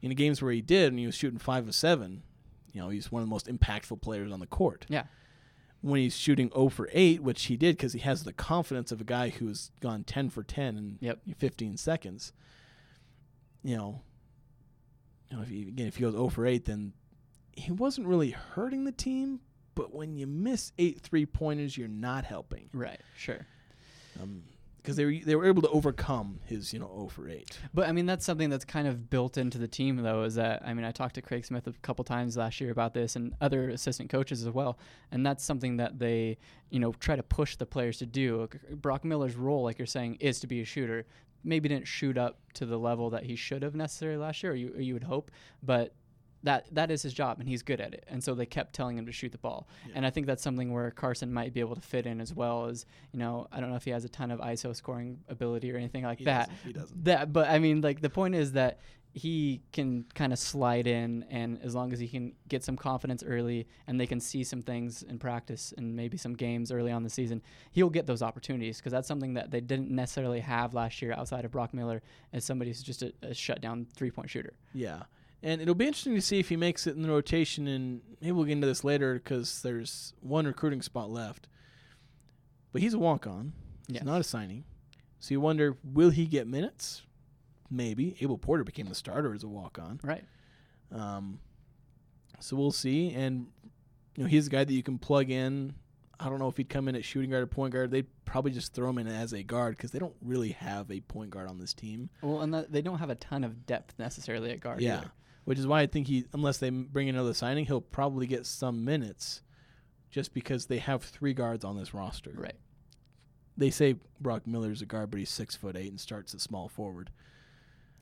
In the games where he did, and he was shooting five of seven, you know, he's one of the most impactful players on the court. Yeah. When he's shooting 0 for 8, which he did because he has the confidence of a guy who's gone 10 for 10 in Yep. 15 seconds, you know, you know, if he, again, if he goes 0 for 8, then he wasn't really hurting the team. But when you miss eight three pointers, you're not helping Right. Sure. Um, because they were they were able to overcome his you know 0 for 8. But I mean, that's something that's kind of built into the team, though. Is that I mean, I talked to Craig Smith a couple times last year about this, and other assistant coaches as well. And that's something that they, you know, try to push the players to do. Brock Miller's role, like you're saying, is to be a shooter. Maybe didn't shoot up to the level that he should have necessarily last year, or you, or you would hope, but. That that is his job, and he's good at it. And so they kept telling him to shoot the ball. And I think that's something where Carson might be able to fit in as well. As you know, I don't know if he has a ton of ISO scoring ability or anything like He that. doesn't. He doesn't. That, but I mean, like the point is that he can kind of slide in, and as long as he can get some confidence early, and they can see some things in practice and maybe some games early on the season, he'll get those opportunities because that's something that they didn't necessarily have last year outside of Brock Miller as somebody who's just a, a shutdown three point shooter. Yeah. And it'll be interesting to see if he makes it in the rotation. And maybe we'll get into this later because there's one recruiting spot left. But he's a walk on. Yes. He's not a signing. So you wonder, will he get minutes? Maybe. Abel Porter became the starter as a walk on. Right. Um, so we'll see. And you know, he's a guy that you can plug in. I don't know if he'd come in at shooting guard or point guard. They'd probably just throw him in as a guard because they don't really have a point guard on this team. Well, and that, they don't have a ton of depth necessarily at guard. Yeah, either. Which is why I think he, unless they bring another signing, he'll probably get some minutes, just because they have three guards on this roster. Right. They say Brock Miller's a guard, but he's six foot eight and starts at small forward.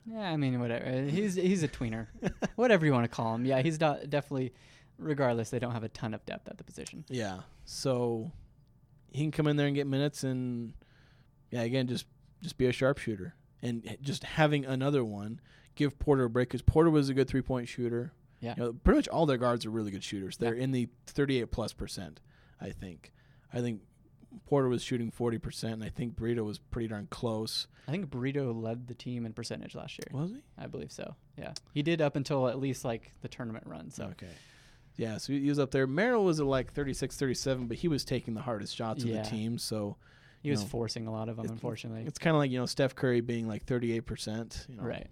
Yeah, I mean, whatever. He's he's a tweener, whatever you want to call him. Yeah, he's not, definitely. Regardless, they don't have a ton of depth at the position. Yeah, so he can come in there and get minutes, and yeah, again, just just be a sharpshooter, and eh, just having another one give Porter a break because Porter was a good three point shooter. Yeah. You know, pretty much all their guards are really good shooters. They're in the 38 plus percent, I think. I think Porter was shooting 40 percent, and I think Brito was pretty darn close. I think Brito led the team in percentage last year. Was he? I believe so. Yeah, he did up until at least like the tournament run. So Okay. Yeah, so he was up there. Merrill was at like 36, 37, but he was taking the hardest shots of the team. So he was know, forcing a lot of them, it's- unfortunately. it's kind of like you know Steph Curry being like 38 percent. You know, Right.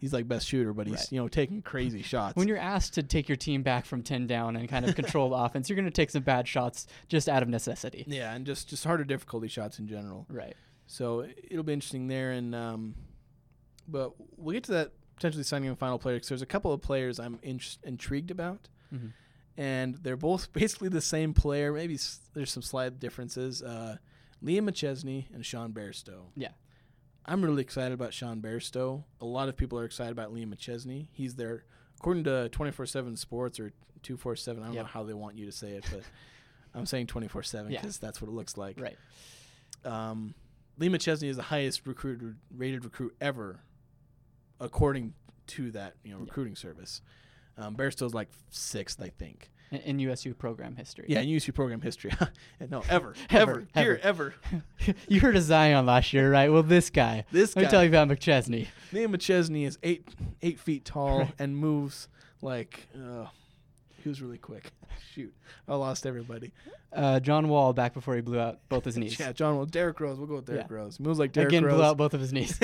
He's like best shooter, but he's Right. you know taking crazy shots. When you're asked to take your team back from ten down and kind of control the offense, you're going to take some bad shots just out of necessity. yeah, and just just harder difficulty shots in general. Right. So it'll be interesting there, and um, but we'll get to that potentially signing a final player because there's a couple of players I'm in- intrigued about, Mhm. and they're both basically the same player. Maybe s- there's some slight differences. Uh, Liam McChesney and Sean Bairstow. Yeah. I'm really excited about Sean Bairstow. A lot of people are excited about Liam McChesney. He's there, according to 24/7 Sports or 247. I don't Yep. know how they want you to say it, but I'm saying 24/7 because that's what it looks like. Right. Um, Lee McChesney is the highest recruit rated recruit ever, according to that you know recruiting service. Um, Bairstow's like sixth, I think. In, USU program history. Yeah, in USU program history. no, ever, Ever, ever, here, ever. you heard of Zion last year, right? Well, this guy. This Let guy, me tell you about McChesney. Liam McChesney is eight eight feet tall Right. and moves like. Uh, he was really quick. Shoot, I lost everybody. Uh, John Wall back before he blew out both his knees. Yeah, John. Wall. Derrick Rose. We'll go with Derrick Yeah. Rose. Moves like Derrick Again, Rose. Again, blew out both of his knees.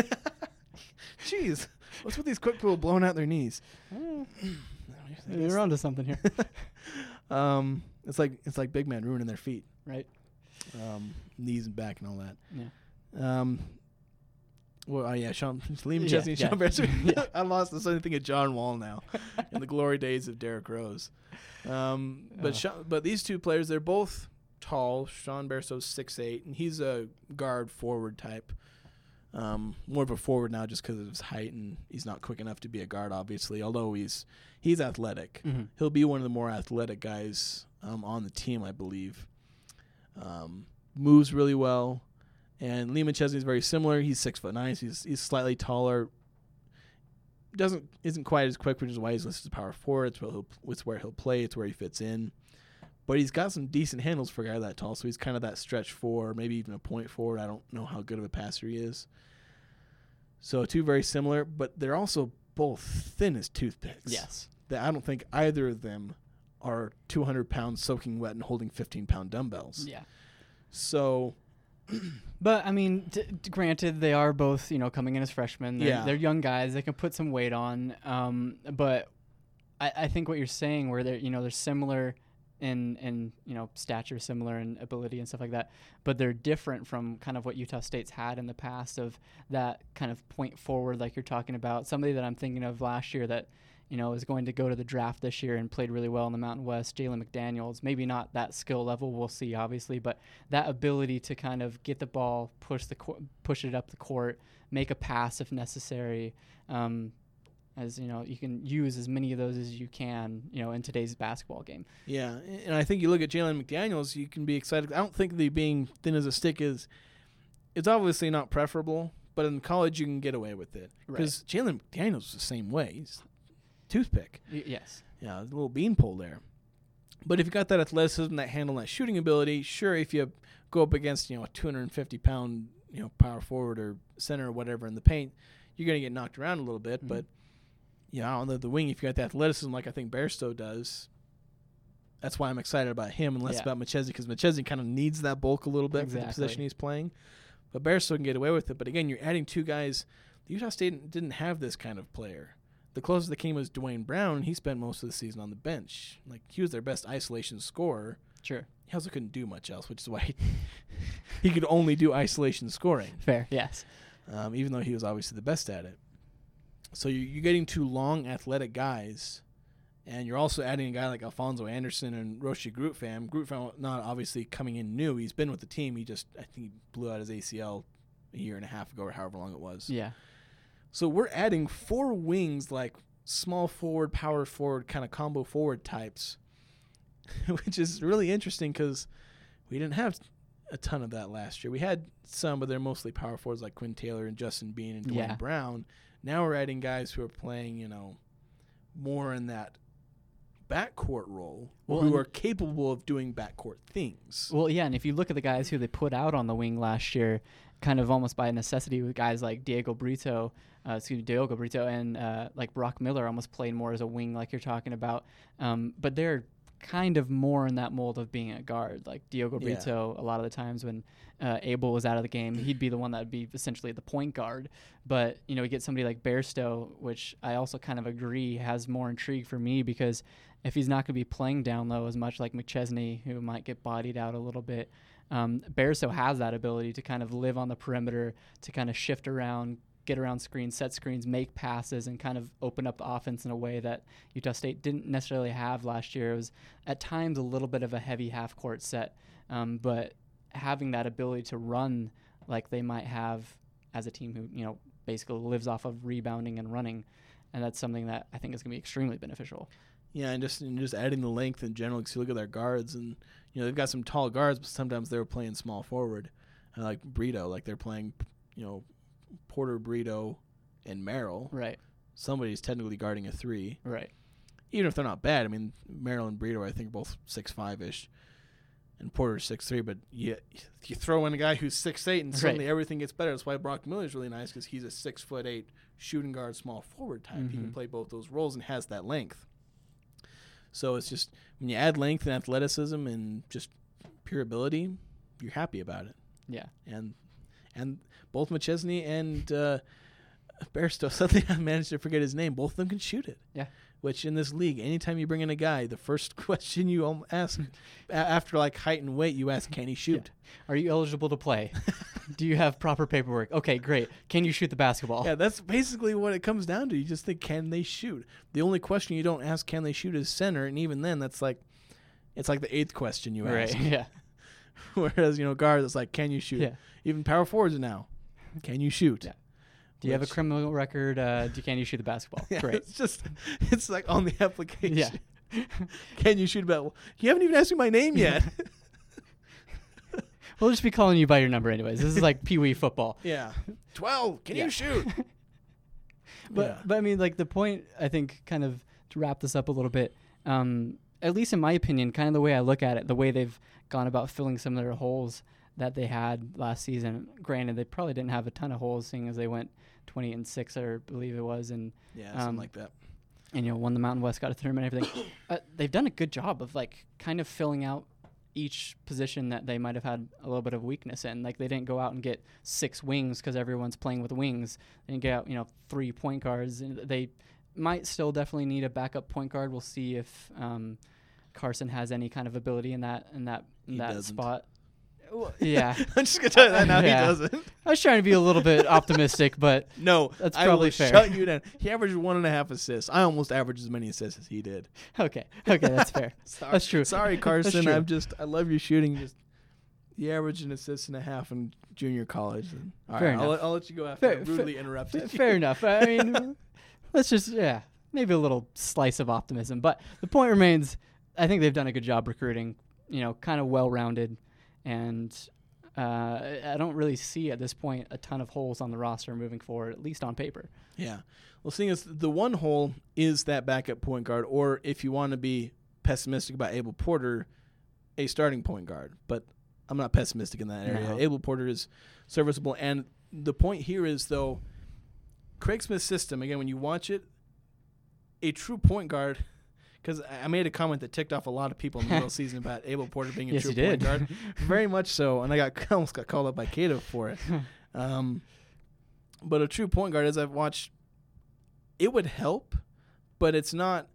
Jeez, what's with these quick people blowing out their knees? You're onto something here, um, it's like it's like big men ruining their feet, right? um, knees and back and all that. Yeah. Um, well, oh yeah, Sean Liam Yeah, Chesney, yeah. Sean. Yeah. I lost the same thing of John Wall now, in the glory days of Derrick Rose. Um, but Oh. Sean, but these two players, they're both tall. Sean Bairstow's six eight, and he's a guard forward type. Um, more of a forward now, just because of his height, and he's not quick enough to be a guard, obviously. Although he's he's athletic, Mhm. he'll be one of the more athletic guys um, on the team, I believe. Um, moves really well, and Lee McChesney is very similar. He's six foot nine. So he's he's slightly taller. Doesn't isn't quite as quick, which is why he's listed as power forward. It's where he'll it's where he'll play. It's where he fits in. But he's got some decent handles for a guy that tall. So he's kind of that stretch four, maybe even a point forward. I don't know how good of a passer he is. So two very similar, but they're also both thin as toothpicks. Yes. That I don't think either of them are 200 pounds soaking wet and holding 15 pound dumbbells. Yeah. So But I mean, d- d- granted, they are both you know coming in as freshmen. They're, Yeah. they're young guys. They can put some weight on. Um, but I, I think what you're saying, where they're you know they're similar in in you know stature, similar and ability and stuff like that, but they're different from kind of what Utah State's had in the past of that kind of point forward, like you're talking about. Somebody that I'm thinking of last year that you know, is going to go to the draft this year and played really well in the Mountain West. Jalen McDaniels, maybe not that skill level, we'll see, obviously, but that ability to kind of get the ball, push the cour- push it up the court, make a pass if necessary. Um, as you know, you can use as many of those as you can, you know, in today's basketball game. Yeah, and I think you look at Jalen McDaniels, you can be excited. I don't think the being thin as a stick is. It's obviously not preferable, but in college you can get away with it because Jalen McDaniels is the same way. He's toothpick. Y- yes. Yeah, a little beanpole there. But if you got that athleticism, that handle, that shooting ability, sure, if you go up against you know a 250 pound you know power forward or center or whatever in the paint, you're gonna get knocked around a little bit. Mhm. But you know, on the, the wing, if you got the athleticism like I think Bairstow does, that's why I'm excited about him and less Yeah. about McChesney because McChesney kind of needs that bulk a little bit for the position he's playing. But Bairstow can get away with it. But again, you're adding two guys. Utah State didn't have this kind of player. The closest they came was Dwayne Brown, and he spent most of the season on the bench. Like he was their best isolation scorer. Sure. He also couldn't do much else, which is why he, he could only do isolation scoring, Fair. Yes. um, even though he was obviously the best at it. So you're, you're getting two long, athletic guys, and you're also adding a guy like Alfonso Anderson and Roche Grootfaam. Grootfaam not obviously coming in new. He's been with the team. He just I think he blew out his ACL a year and a half ago or however long it was. Yeah. So we're adding four wings like small forward, power forward, kind of combo forward types, which is really interesting because we didn't have a ton of that last year. We had some, but they're mostly power forwards like Quinn Taylor and Justin Bean and Dwayne Yeah. Brown. Now we're adding guys who are playing, you know, more in that backcourt role, Well, who are capable of doing backcourt things. Well, yeah, and if you look at the guys who they put out on the wing last year, kind of almost by necessity, with guys like Diego Brito, uh, excuse me, Diogo Brito, and uh, like Brock Miller, almost played more as a wing, like you're talking about. Um, but they're kind of more in that mold of being a guard. Like Diogo Yeah. Brito, a lot of the times when uh, Abel was out of the game, he'd be the one that would be essentially the point guard. But you know, we get somebody like Bairstow, which I also kind of agree has more intrigue for me because if he's not going to be playing down low as much like McChesney, who might get bodied out a little bit, um, Bairstow has that ability to kind of live on the perimeter, to kind of shift around, get around screens, set screens, make passes, and kind of open up the offense in a way that Utah State didn't necessarily have last year. It was at times a little bit of a heavy half court set, um, but having that ability to run like they might have as a team who you know basically lives off of rebounding and running, and that's something that I think is going to be extremely beneficial. Yeah, and just and just adding the length in general. Because you look at their guards, and you know they've got some tall guards, but sometimes they're playing small forward. I like Brito, like they're playing, you know, Porter, Brito, and Merrill. Right. Somebody's technically guarding a three, Right. even if they're not bad. I mean, Merrill and Brito, I think, are both six five ish, and Porter's six three. But you you throw in a guy who's six eight, and suddenly Right. everything gets better. That's why Brock Miller's really nice because he's a six foot eight shooting guard, small forward type. He can Mhm. play both those roles and has that length. So it's just when you add length and athleticism and just pure ability, you're happy about it. Yeah. And and both McChesney and uh, Bairstow, suddenly I managed to forget his name. Both of them can shoot it. Yeah. Which in this league, anytime you bring in a guy, the first question you ask a- after like height and weight, you ask, "Can he shoot?" Are you eligible to play? Do you have proper paperwork? Okay, great. Can you shoot the basketball? Yeah, that's basically what it comes down to. You just think, "Can they shoot?" The only question you don't ask, "Can they shoot?" is center, and even then, that's like, it's like the eighth question you right. ask. Yeah. Whereas you know, guards, it's like, "Can you shoot?" Yeah. Even power forwards now, "Can you shoot?" Yeah. Do you have a criminal record? Uh, do, can you shoot the basketball? Yeah, Great. It's just it's like on the application. Yeah. Can you shoot about? You haven't even asked me my name yet. We'll just be calling you by your number anyways. This is like Pee Wee football. yeah. Twelve. Can Yeah. you shoot? But Yeah. but I mean, like the point I think, kind of to wrap this up a little bit. Um, at least in my opinion, kind of the way I look at it, the way they've gone about filling some of their holes that they had last season. Granted, they probably didn't have a ton of holes, seeing as they went twenty and six, I believe it was, and Yeah, something Um, like that. and you know won the Mountain West, got a tournament, everything. uh, they've done a good job of like kind of filling out each position that they might have had a little bit of weakness in. Like they didn't go out and get six wings because everyone's playing with wings. They didn't get out you know three point guards. And they might still definitely need a backup point guard. We'll see if um, Carson has any kind of ability in that in that in He that doesn't. spot. Well, yeah, I'm just gonna tell you that now. Yeah. He doesn't. I was trying to be a little bit optimistic, but No, That's I probably will fair. Shut you down. He averaged one and a half assists. I almost averaged as many assists as he did. okay, okay, that's fair. Sorry, That's true. Sorry, Carson. true. I'm just. I love your shooting. Just you averaged an assist and a half in junior college. And, all Fair right, I'll, enough. let- I'll let you go after Fair- I fair- rudely interrupted. F- you. fair enough. I mean, let's just yeah, maybe a little slice of optimism. But the point remains, I think they've done a good job recruiting. You know, kind of well-rounded, and uh, I don't really see at this point a ton of holes on the roster moving forward, at least on paper. Yeah. Well, seeing as the one hole is that backup point guard, or if you want to be pessimistic about Abel Porter, a starting point guard. But I'm not pessimistic in that area. No. Abel Porter is serviceable. And the point here is, though, Craig Smith's system, again, when you watch it, a true point guard, because I made a comment that ticked off a lot of people in the middle of the season about Abel Porter being a Yes, true point did. guard. Very much so. And I got almost got called up by Queta for it. Um, but a true point guard, as I've watched, it would help, but it's not.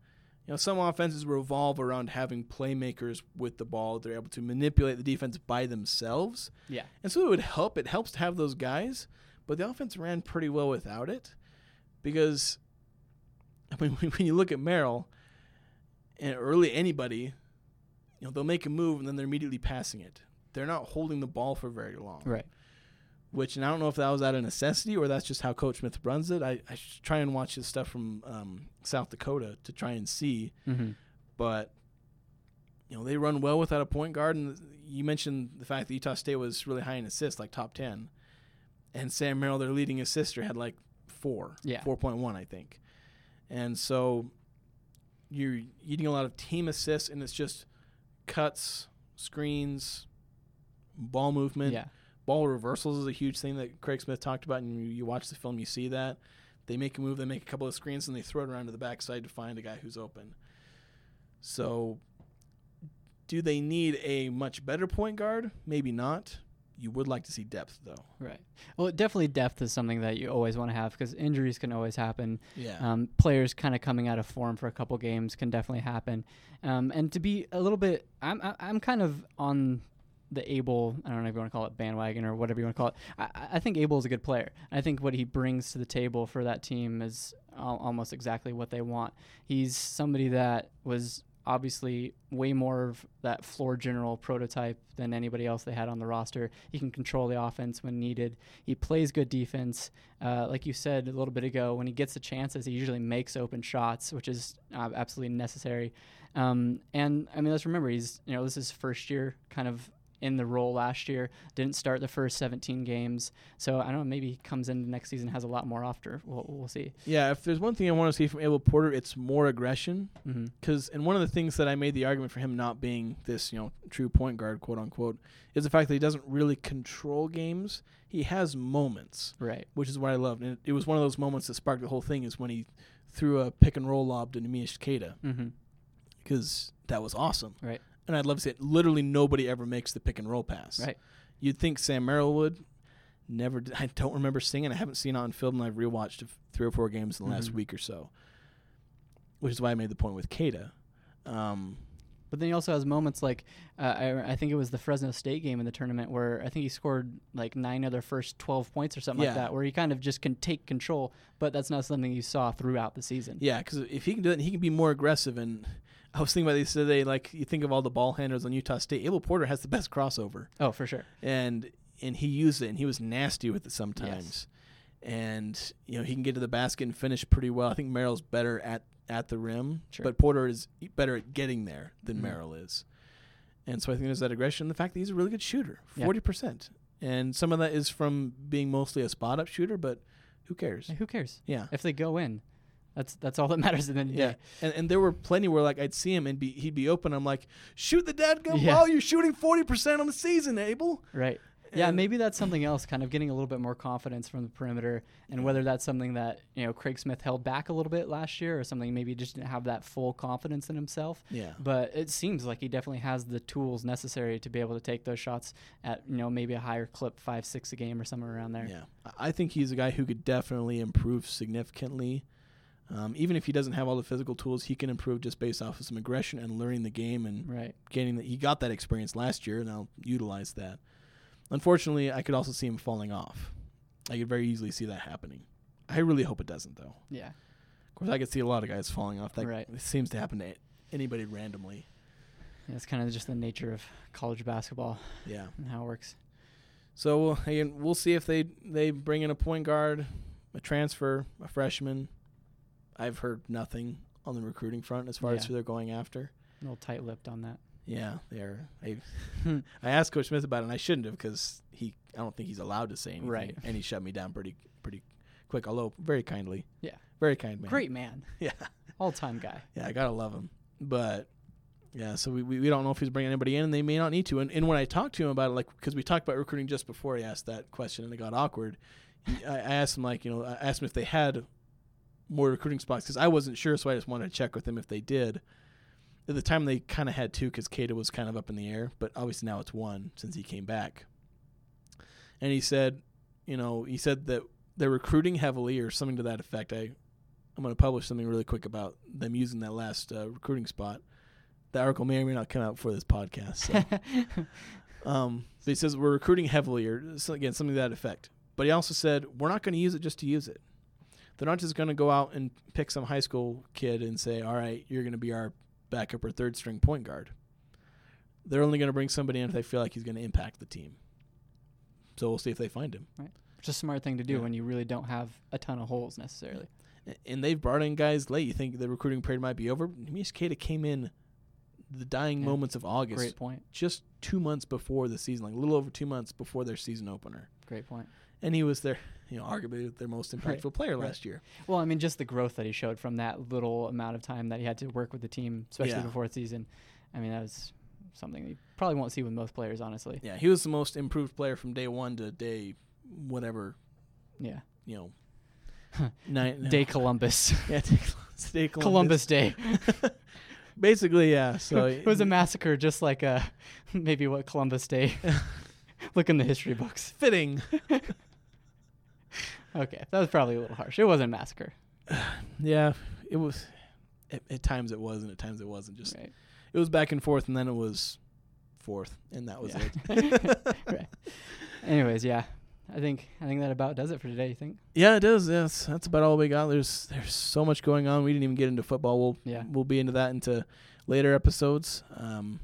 You know, some offenses revolve around having playmakers with the ball. They're able to manipulate the defense by themselves, Yeah, and so it would help. It helps to have those guys, but the offense ran pretty well without it, because I mean, when you look at Merrill, and early anybody, you know, they'll make a move and then they're immediately passing it. They're not holding the ball for very long right. which and I don't know if that was out of necessity or that's just how Coach Smith runs it. I, I try and watch his stuff from um, South Dakota to try and see, Mm-hmm. but you know they run well without a point guard. And you mentioned the fact that Utah State was really high in assists, like top ten, and Sam Merrill, their leading assister, had like four, Yeah. four point one, I think, and so you're eating a lot of team assists, and it's just cuts, screens, ball movement Yeah, ball reversals is a huge thing that Craig Smith talked about, and you, you watch the film, you see that they make a move, they make a couple of screens, and they throw it around to the backside to find a guy who's open. So, do they need a much better point guard? Maybe not. You would like to see depth, though. right. Well, definitely depth is something that you always want to have because injuries can always happen. Yeah. Um, players kind of coming out of form for a couple games can definitely happen. Um, and to be a little bit, I'm I'm kind of on the Abel. I don't know if you want to call it bandwagon or whatever you want to call it. I, I- I think Abel is a good player. I think what he brings to the table for that team is al- almost exactly what they want. He's somebody that was obviously way more of that floor general prototype than anybody else they had on the roster. He can control the offense when needed. He plays good defense. Uh, like you said a little bit ago, when he gets the chances, he usually makes open shots, which is uh, absolutely necessary. Um, and I mean, let's remember he's you know this is first year, kind of in the role last year. Didn't start the first 17 games, so I don't know. Maybe he comes into next season has a lot more after. We'll, we'll see. yeah, if there's one thing I want to see from Abel Porter, it's more aggression. Because, and one of the things that I made the argument for him not being this, you know, true point guard, quote unquote, is the fact that he doesn't really control games. He has moments. Right. which is what I loved. And it, it was one of those moments that sparked the whole thing is when he threw a pick and roll lob to Neemias Queta hmm because that was awesome. Right. And I'd love to say it. Literally nobody ever makes the pick and roll pass. Right. You'd think Sam Merrill would. Never. Did. I don't remember seeing it. I haven't seen it on film, and I've rewatched three or four games in the last Mhm. week or so. Which is why I made the point with Queta. Um, But then he also has moments like uh, I, I think it was the Fresno State game in the tournament where I think he scored like nine of their first 12 points or something Yeah. like that, where he kind of just can take control. But that's not something you saw throughout the season. yeah, because if he can do it, he can be more aggressive. And I was thinking about this today. Like you think of all the ball handlers on Utah State, Abel Porter has the best crossover. Oh, for sure. and and he used it and he was nasty with it sometimes. Yes And you know he can get to the basket and finish pretty well. I think Merrill's better at at the rim, Sure. but Porter is better at getting there than Mhm. Merrill is. And so I think there's that aggression. The fact that he's a really good shooter, Yeah. forty percent, and some of that is from being mostly a spot up shooter. But who cares? Who cares Yeah, if they go in? That's that's all that matters in the end of the yeah. day. And and there were plenty where like I'd see him and be he'd be open. I'm like, shoot the dead gun Yeah. ball. You're shooting forty percent on the season, Abel. Right. Yeah, maybe that's something else, kind of getting a little bit more confidence from the perimeter, and whether that's something that you know Craig Smith held back a little bit last year, or something maybe he just didn't have that full confidence in himself. Yeah. But it seems like he definitely has the tools necessary to be able to take those shots at you know maybe a higher clip, five, six a game, or somewhere around there. Yeah, I- I think he's a guy who could definitely improve significantly. Um, even if he doesn't have all the physical tools, he can improve just based off of some aggression and learning the game and Right. getting that. He got that experience last year, and I'll utilize that. Unfortunately, I could also see him falling off. I could very easily see that happening. I really hope it doesn't, though. Yeah. Of course, I could see a lot of guys falling off. That Right. it seems to happen to anybody randomly. Yeah, it's kind of just the nature of college basketball Yeah. and how it works. So we'll, again, we'll see if they they bring in a point guard, a transfer, a freshman. I've heard nothing on the recruiting front as far as who they're going after. A little tight-lipped on that. Yeah, they're. I, I asked Coach Smith about it, and I shouldn't have because he. I don't think he's allowed to say anything. Right. And he shut me down pretty pretty quick, although very kindly. Yeah. Very kind man. Great man, Yeah. all-time guy. Yeah, I gotta love him. But yeah, so we, we, we don't know if he's bringing anybody in, and they may not need to. And, and when I talked to him about it, like because we talked about recruiting just before he asked that question, and it got awkward. I, I asked him like, you know, I asked him if they had more recruiting spots because I wasn't sure, so I just wanted to check with him if they did. At the time, they kind of had two because Queta was kind of up in the air, but obviously now it's one since he came back. And he said, you know, he said that they're recruiting heavily or something to that effect. I I'm going to publish something really quick about them using that last uh, recruiting spot. The article may or may not come out before this podcast. So. um, so he says we're recruiting heavily, or so again something to that effect. But he also said we're not going to use it just to use it. They're not just going to go out and pick some high school kid and say, "All right, you're going to be our backup or third string point guard." They're only going to bring somebody in if they feel like he's going to impact the team. So we'll see if they find him. Right. It's a smart thing to do Yeah. when you really don't have a ton of holes necessarily. and they've brought in guys late. You think the recruiting period might be over? Queta came in the dying Yeah. moments of August, Great point. just two months before the season, like a little over two months before their season opener, Great point. and he was their, you know, arguably their most Right. impactful player Right. last year. Well, I mean, just the growth that he showed from that little amount of time that he had to work with the team, especially Yeah. before the season. I mean, that was something you probably won't see with most players, honestly. Yeah, he was the most improved player from day one to day whatever, Yeah. you know, nine, Day Columbus. yeah, day, day Columbus Day. Basically, yeah. So it was a massacre, just like uh, maybe what Columbus Day. Look in the history books. fitting. Okay, that was probably a little harsh. It wasn't a massacre. Yeah, it was. At, at times it was, and at times it wasn't. Just Right. it was back and forth, and then it was fourth, and that was Yeah. it. right. Anyways, yeah. I think I think that about does it for today. You think? Yeah, it does. Yes, that's about all we got. There's there's so much going on. We didn't even get into football. We'll Yeah. we'll be into that into later episodes. Um,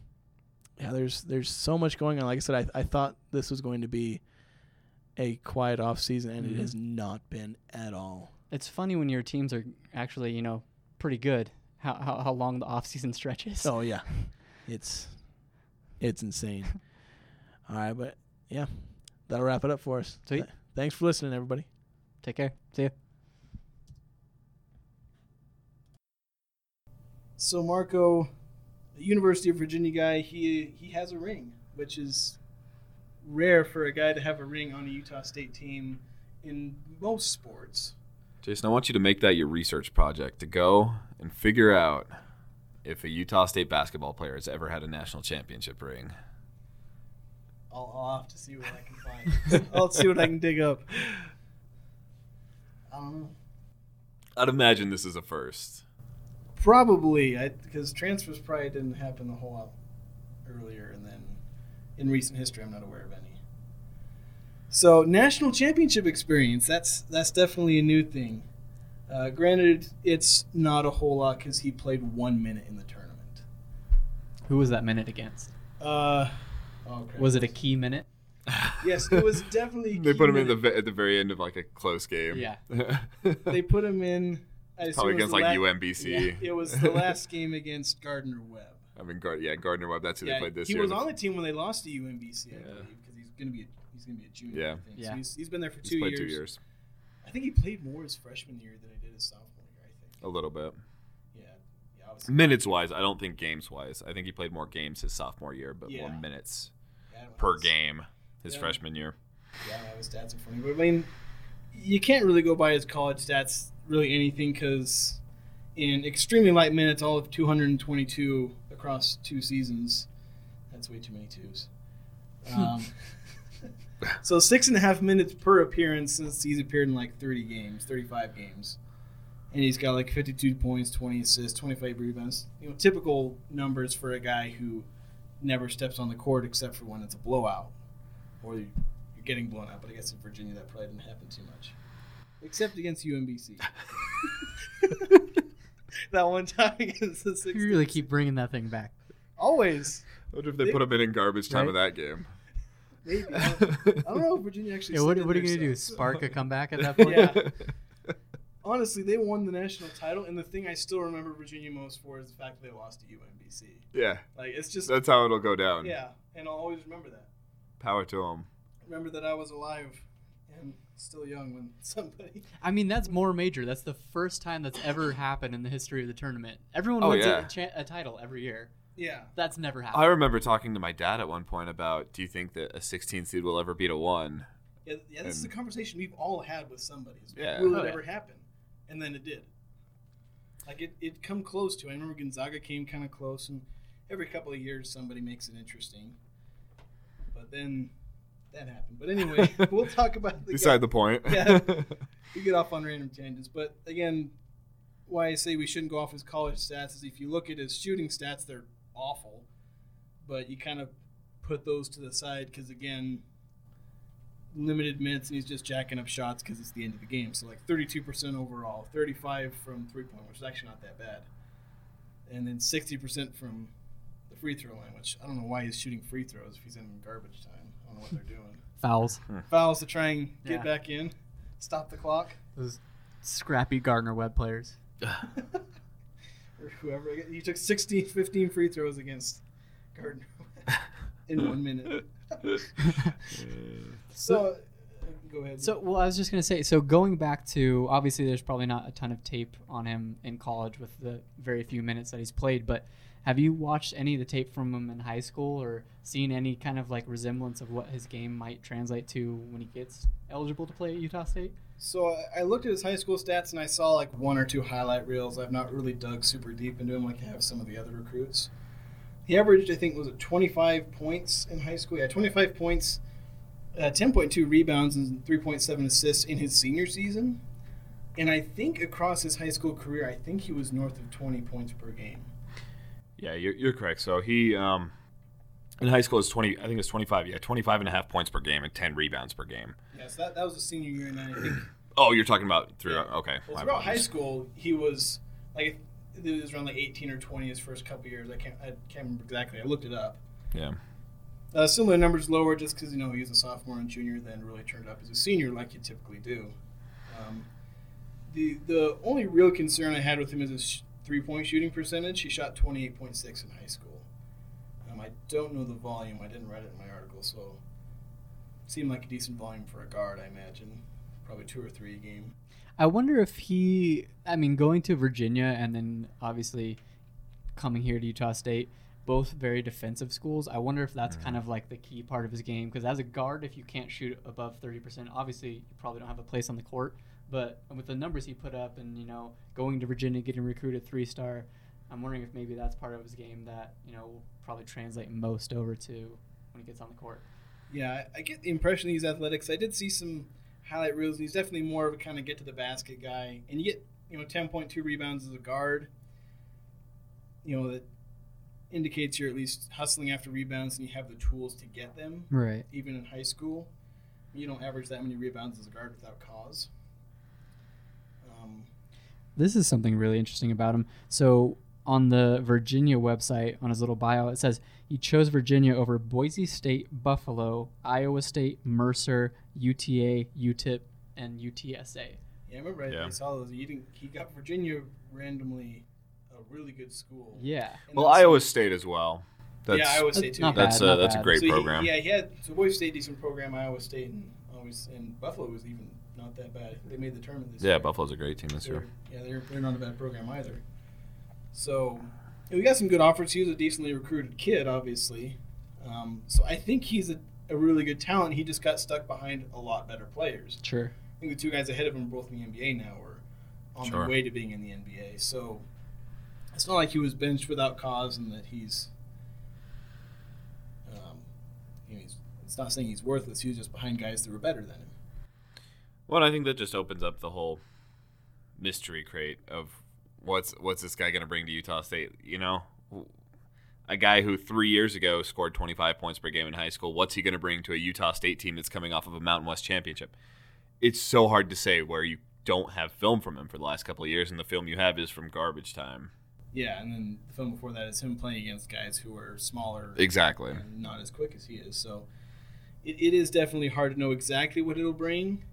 yeah, there's there's so much going on. Like I said, I I thought this was going to be a quiet off season, and Mhm. it has not been at all. It's funny when your teams are actually, you know, pretty good. How how, how long the off season stretches. Oh yeah, it's it's insane. all right, but yeah, that'll wrap it up for us. Sweet. Th- thanks for listening, everybody. Take care. See ya. So Marco, University of Virginia guy, he he has a ring, which is rare for a guy to have a ring on a Utah State team in most sports. Jason, I want you to make that your research project to go and figure out if a Utah State basketball player has ever had a national championship ring. I'll, I'll have to see what I can find. I'll see what I can dig up. I don't know. I'd imagine this is a first. Probably, because transfers probably didn't happen a whole lot earlier, in recent history, I'm not aware of any. So, national championship experience, that's that's definitely a new thing. Uh, granted, it's not a whole lot because he played one minute in the tournament. Who was that minute against? Uh, oh. Was it a key minute? Yes, it was definitely. a they put him in the at the very end of like a close game. Yeah. They put him in. I Probably against like la- UMBC. It was the last game against Gardner Webb. I mean, Gar- yeah, Gardner Webb. That's who Yeah, they played this he year. He was on the team when they lost to UMBC, I Yeah. believe, because he's gonna be a, he's gonna be a junior. Yeah. I think. Yeah. So he's, he's been there for He's two played years. two years, I think he played more his freshman year than he did his sophomore year. I think. a little bit. Yeah. Yeah. Minutes wise, I don't think games wise. I think he played more games his sophomore year, but more minutes Yeah, per have his- game his Yeah. freshman year. Yeah, I his stats in front of me, but I mean, you can't really go by his college stats really anything because in extremely light minutes, all of 222 across two seasons. That's way too many twos. Um, so six and a half minutes per appearance since he's appeared in like 30 games, 35 games, and he's got like 52 points, 20 assists, 25 rebounds. You know, typical numbers for a guy who never steps on the court except for when it's a blowout or you- you're getting blown out. But I guess in Virginia that probably didn't happen too much, except against UMBC. that one time against the six. You really keep bringing that thing back. always. I wonder if they They- put him in in garbage time Right? of that game. Maybe. I don't, know if Virginia actually. Yeah, what, what are you gonna do? Spark a comeback at that point? Yeah. Honestly, they won the national title, and the thing I still remember Virginia most for is the fact that they lost to UMBC. yeah, Like it's just that's how it'll go down. yeah, and I'll always remember that. Power to them. Remember that I was alive and still young when somebody. I mean, that's more major. That's the first time that's ever happened in the history of the tournament. Everyone Oh, wins yeah. a, cha- a title every year. Yeah. That's never happened. I remember talking to my dad at one point about, do you think that a 16 seed will ever beat a one? Yeah, yeah, this is a conversation we've all had with somebody. is, Yeah. Will Oh, it yeah. ever happen? And then it did. Like it, it come close to. I remember Gonzaga came kind of close, and every couple of years somebody makes it interesting. But then that happened. But anyway, we'll talk about the Beside the point. Yeah. we get off on random tangents. But again, why I say we shouldn't go off his college stats is if you look at his shooting stats, they're awful. But you kind of put those to the side because again, limited minutes and he's just jacking up shots because it's the end of the game. So like 32% overall, 35 from three point, which is actually not that bad, and then 60% from the free throw line, which I don't know why he's shooting free throws if he's in garbage time. I don't know what they're doing. Fouls. Hmm. Fouls to try and get Yeah. back in, stop the clock. Those scrappy Gardner Webb players. or whoever. You took 16, 15 free throws against Gardner in one minute. So, go ahead. So, well, I was just gonna say. So, going back to obviously, there's probably not a ton of tape on him in college with the very few minutes that he's played. But have you watched any of the tape from him in high school, or seen any kind of like resemblance of what his game might translate to when he gets eligible to play at Utah State? So I- looked at his high school stats and I saw like one or two highlight reels. I've not really dug super deep into him like I have some of the other recruits. He averaged, I think, was it 25 points in high school? Yeah, 25 points, uh, 10.2 rebounds, and 3.7 assists in his senior season. And I think across his high school career, I think he was north of 20 points per game. Yeah, you're, you're correct. So he um, in high school is 20. I think it's 25. Yeah, 25 and a half points per game and 10 rebounds per game. Yes, that, that was the senior year, and then I think Oh, you're talking about through. Yeah. Okay. Well, throughout high school, he was like it was around like 18 or 20 his first couple years. I can't I can't remember exactly. I looked it up. Yeah. Uh, similar numbers lower just because you know he was a sophomore and junior, then really turned up as a senior like you typically do. Um, the the only real concern I had with him is his sh- three point shooting percentage. He shot 28.6 in high school. Um, I don't know the volume. I didn't write it in my article, so seemed like a decent volume for a guard. I imagine probably two or three a game. I wonder if he, I mean, going to Virginia and then obviously coming here to Utah State, both very defensive schools. I wonder if that's kind of like the key part of his game because as a guard, if you can't shoot above 30%, obviously you probably don't have a place on the court. But with the numbers he put up and, you know, going to Virginia, getting recruited three star, I'm wondering if maybe that's part of his game that, you know, will probably translate most over to when he gets on the court. Yeah, I, get the impression he's athletic. I did see some highlight reels. and He's definitely more of a kind of get to the basket guy, and you get you know ten point two rebounds as a guard. You know that indicates you're at least hustling after rebounds and you have the tools to get them, Right. even in high school. You don't average that many rebounds as a guard without cause. Um, This is something really interesting about him. So on the Virginia website, on his little bio, it says he chose Virginia over Boise State, Buffalo, Iowa State, Mercer, UTA, UTEP, and UTSA. Yeah, I remember I, Yeah. I saw those. He didn't. He got Virginia randomly, a really good school. Yeah. And Well, that's- Iowa State as well. That's, yeah, Iowa State too. Not that's bad, a not that's a great so he- program. yeah, he had so Boise State decent program. Iowa State and always and Buffalo was even not that bad. They made the tournament this yeah, year. Yeah, Buffalo's a great team this They're, year. yeah, they're, they're not a bad program either. So yeah, we got some good offers. He was a decently recruited kid, obviously. Um, so I think he's a, a really good talent. He just got stuck behind a lot better players. Sure. I think the two guys ahead of him are both in the NBA now or on Sure. their way to being in the NBA. So it's not like he was benched without cause and that he's. Um, you know, he's, it's not saying he's worthless. He was just behind guys that were better than him. Well, I think that just opens up the whole mystery crate of what's what's this guy going to bring to Utah State. You know, a guy who three years ago scored 25 points per game in high school. What's he going to bring to a Utah State team that's coming off of a Mountain West championship? It's so hard to say where you don't have film from him for the last couple of years, and the film you have is from garbage time. Yeah, and then the film before that is him playing against guys who are smaller Exactly. and not as quick as he is. So it, it is definitely hard to know exactly what it'll bring.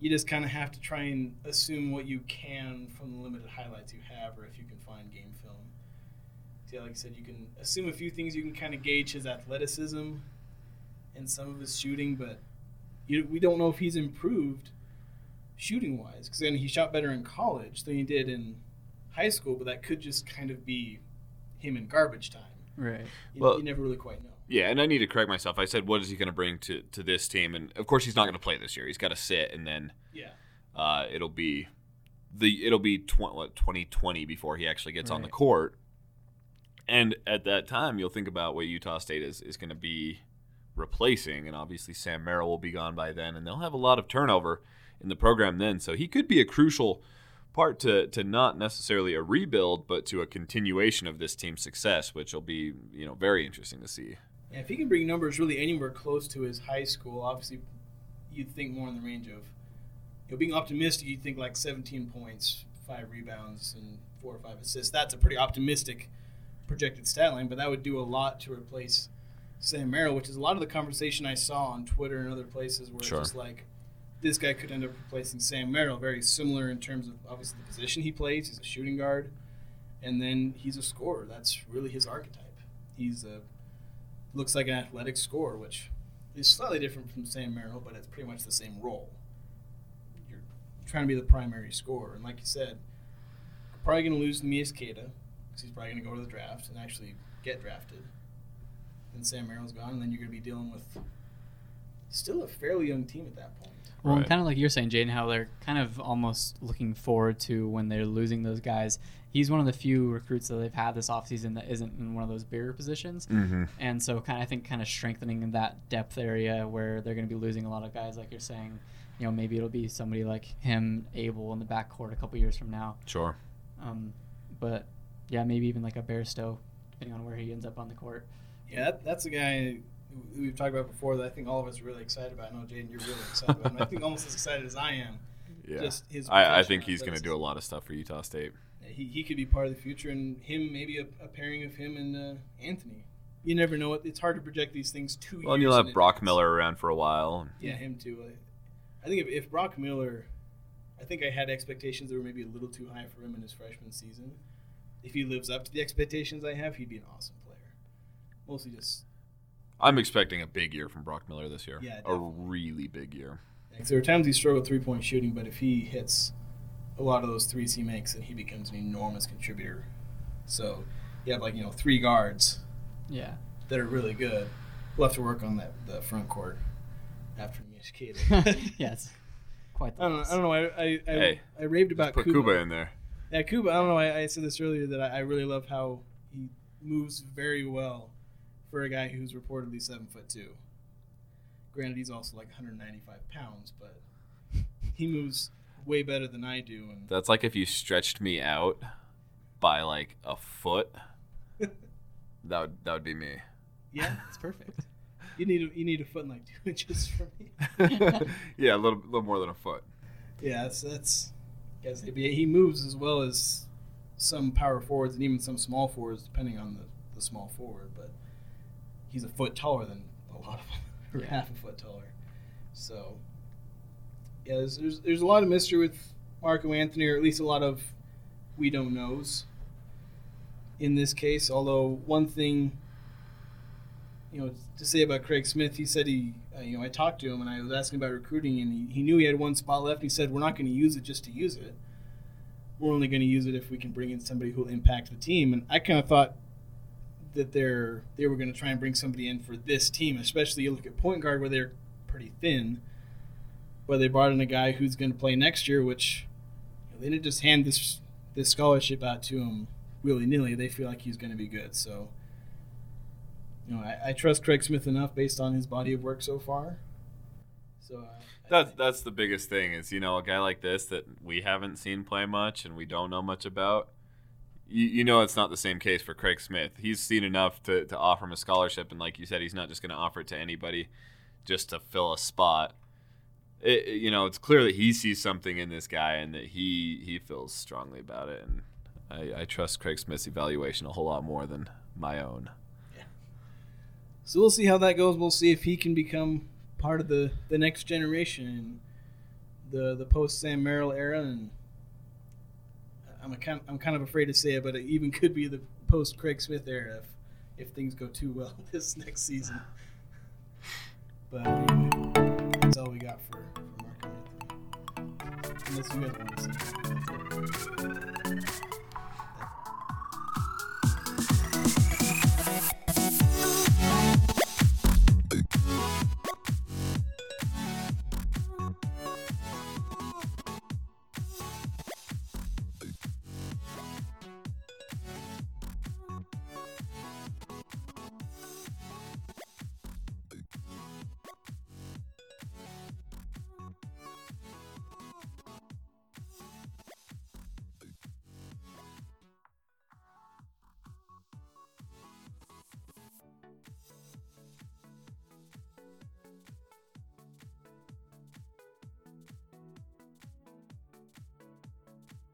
You just kind of have to try and assume what you can from the limited highlights you have, or if you can find game film. See, like I said, you can assume a few things. You can kind of gauge his athleticism and some of his shooting, but you, we don't know if he's improved shooting wise. Because then he shot better in college than he did in high school, but that could just kind of be him in garbage time. Right. You, Well- you never really quite know. Yeah, and I need to correct myself. I said, what is he going to bring to, to this team? And of course, he's not going to play this year. He's got to sit, and then Yeah. uh, it'll be the it'll be tw- what, 2020 before he actually gets on the court. And at that time, you'll think about what Utah State is is going to be replacing, and obviously Sam Merrill will be gone by then, and they'll have a lot of turnover in the program then. So he could be a crucial part to to not necessarily a rebuild, but to a continuation of this team's success, which will be you know very interesting to see. If he can bring numbers really anywhere close to his high school, obviously you'd think more in the range of, you know, being optimistic, you'd think like 17 points, five rebounds, and four or five assists. That's a pretty optimistic projected stat line, but that would do a lot to replace Sam Merrill, which is a lot of the conversation I saw on Twitter and other places where Sure. it's just like, this guy could end up replacing Sam Merrill. Very similar in terms of obviously the position he plays. He's a shooting guard, and then he's a scorer. That's really his archetype. He's a looks like an athletic scorer, which is slightly different from Sam Merrill, but it's pretty much the same role. You're trying to be the primary scorer, and like you said, probably going to lose to because he's probably going to go to the draft and actually get drafted. Then Sam Merrill's gone, and then you're going to be dealing with still a fairly young team at that point. Well, Right. kind of like you're saying, Jaden, how they're kind of almost looking forward to when they're losing those guys. He's one of the few recruits that they've had this offseason that isn't in one of those bigger positions. Mm-hmm. And so, kind of, I think, kind of strengthening that depth area where they're going to be losing a lot of guys, like you're saying. You know, maybe it'll be somebody like him, Abel, in the backcourt a couple years from now. Sure. Um, but yeah, maybe even like a Bairstow, depending on where he ends up on the court. Yeah, that, that's a guy who we've talked about before that I think all of us are really excited about. I know, Jaden, you're really excited about him. I think almost as excited as I am. Yeah. Just his I, I think he's going to do a lot of stuff for Utah State. He, he could be part of the future, and him maybe a, a pairing of him and uh, Anthony. You never know. It's hard to project these things too. Well, and you'll have Brock advance. Miller around for a while. Yeah, him too. I- I think if, if Brock Miller, I think I had expectations that were maybe a little too high for him in his freshman season. If he lives up to the expectations I have, he'd be an awesome player. Mostly just I'm expecting a big year from Brock Miller this year. Yeah, a really big year. Because there are times he struggled three point shooting, but if he hits a lot of those threes he makes, then he becomes an enormous contributor. So you have like you know three guards Yeah. that are really good. We'll have to work on that the front court after Mishkita. yes. Quite the I don't know. loss. I don't know. I I, I, Hey, I raved about Put Kuba. Kuba in there. Yeah, Kuba. I don't know. I, I said this earlier that I, I really love how he moves very well for a guy who's reportedly seven foot two. Granted, he's also like 195 pounds, but he moves way better than I do. And That's like if you stretched me out by like a foot. that would that would be me. yeah, It's perfect. you need a, you need a foot and like two inches for me. yeah, a little little more than a foot. Yeah, that's that's. He moves as well as some power forwards and even some small forwards, depending on the, the small forward. But he's a foot taller than a lot of them, or half a foot taller. So yeah, there's, there's there's a lot of mystery with Marco Anthony, or at least a lot of we don't knows in this case. Although one thing, you know, to say about Craig Smith, he said he, uh, you know, I talked to him and I was asking about recruiting, and he, he knew he had one spot left. He said, "We're not going to use it just to use it. We're only going to use it if we can bring in somebody who will impact the team." And I kind of thought that they're they were going to try and bring somebody in for this team, especially you look at point guard where they're pretty thin. But they brought in a guy who's going to play next year, which you know, they didn't just hand this this scholarship out to him willy nilly. They feel like he's going to be good. So, you know, I, I, trust Craig Smith enough based on his body of work so far. So uh, that's that's the biggest thing is you know a guy like this that we haven't seen play much and we don't know much about. You, you know it's not the same case for Craig Smith. He's seen enough to, to offer him a scholarship, and like you said, he's not just going to offer it to anybody just to fill a spot it, you know, it's clear that he sees something in this guy and that he he feels strongly about it. And I, I trust Craig Smith's evaluation a whole lot more than my own. Yeah. So we'll see how that goes. We'll see if he can become part of the, the next generation, the the post Sam Merrill era, and I'm a kind I'm kind of afraid to say it, but it even could be the post Craig Smith era if if things go too well this next season. But anyway, that's all we got for unless you guys want to.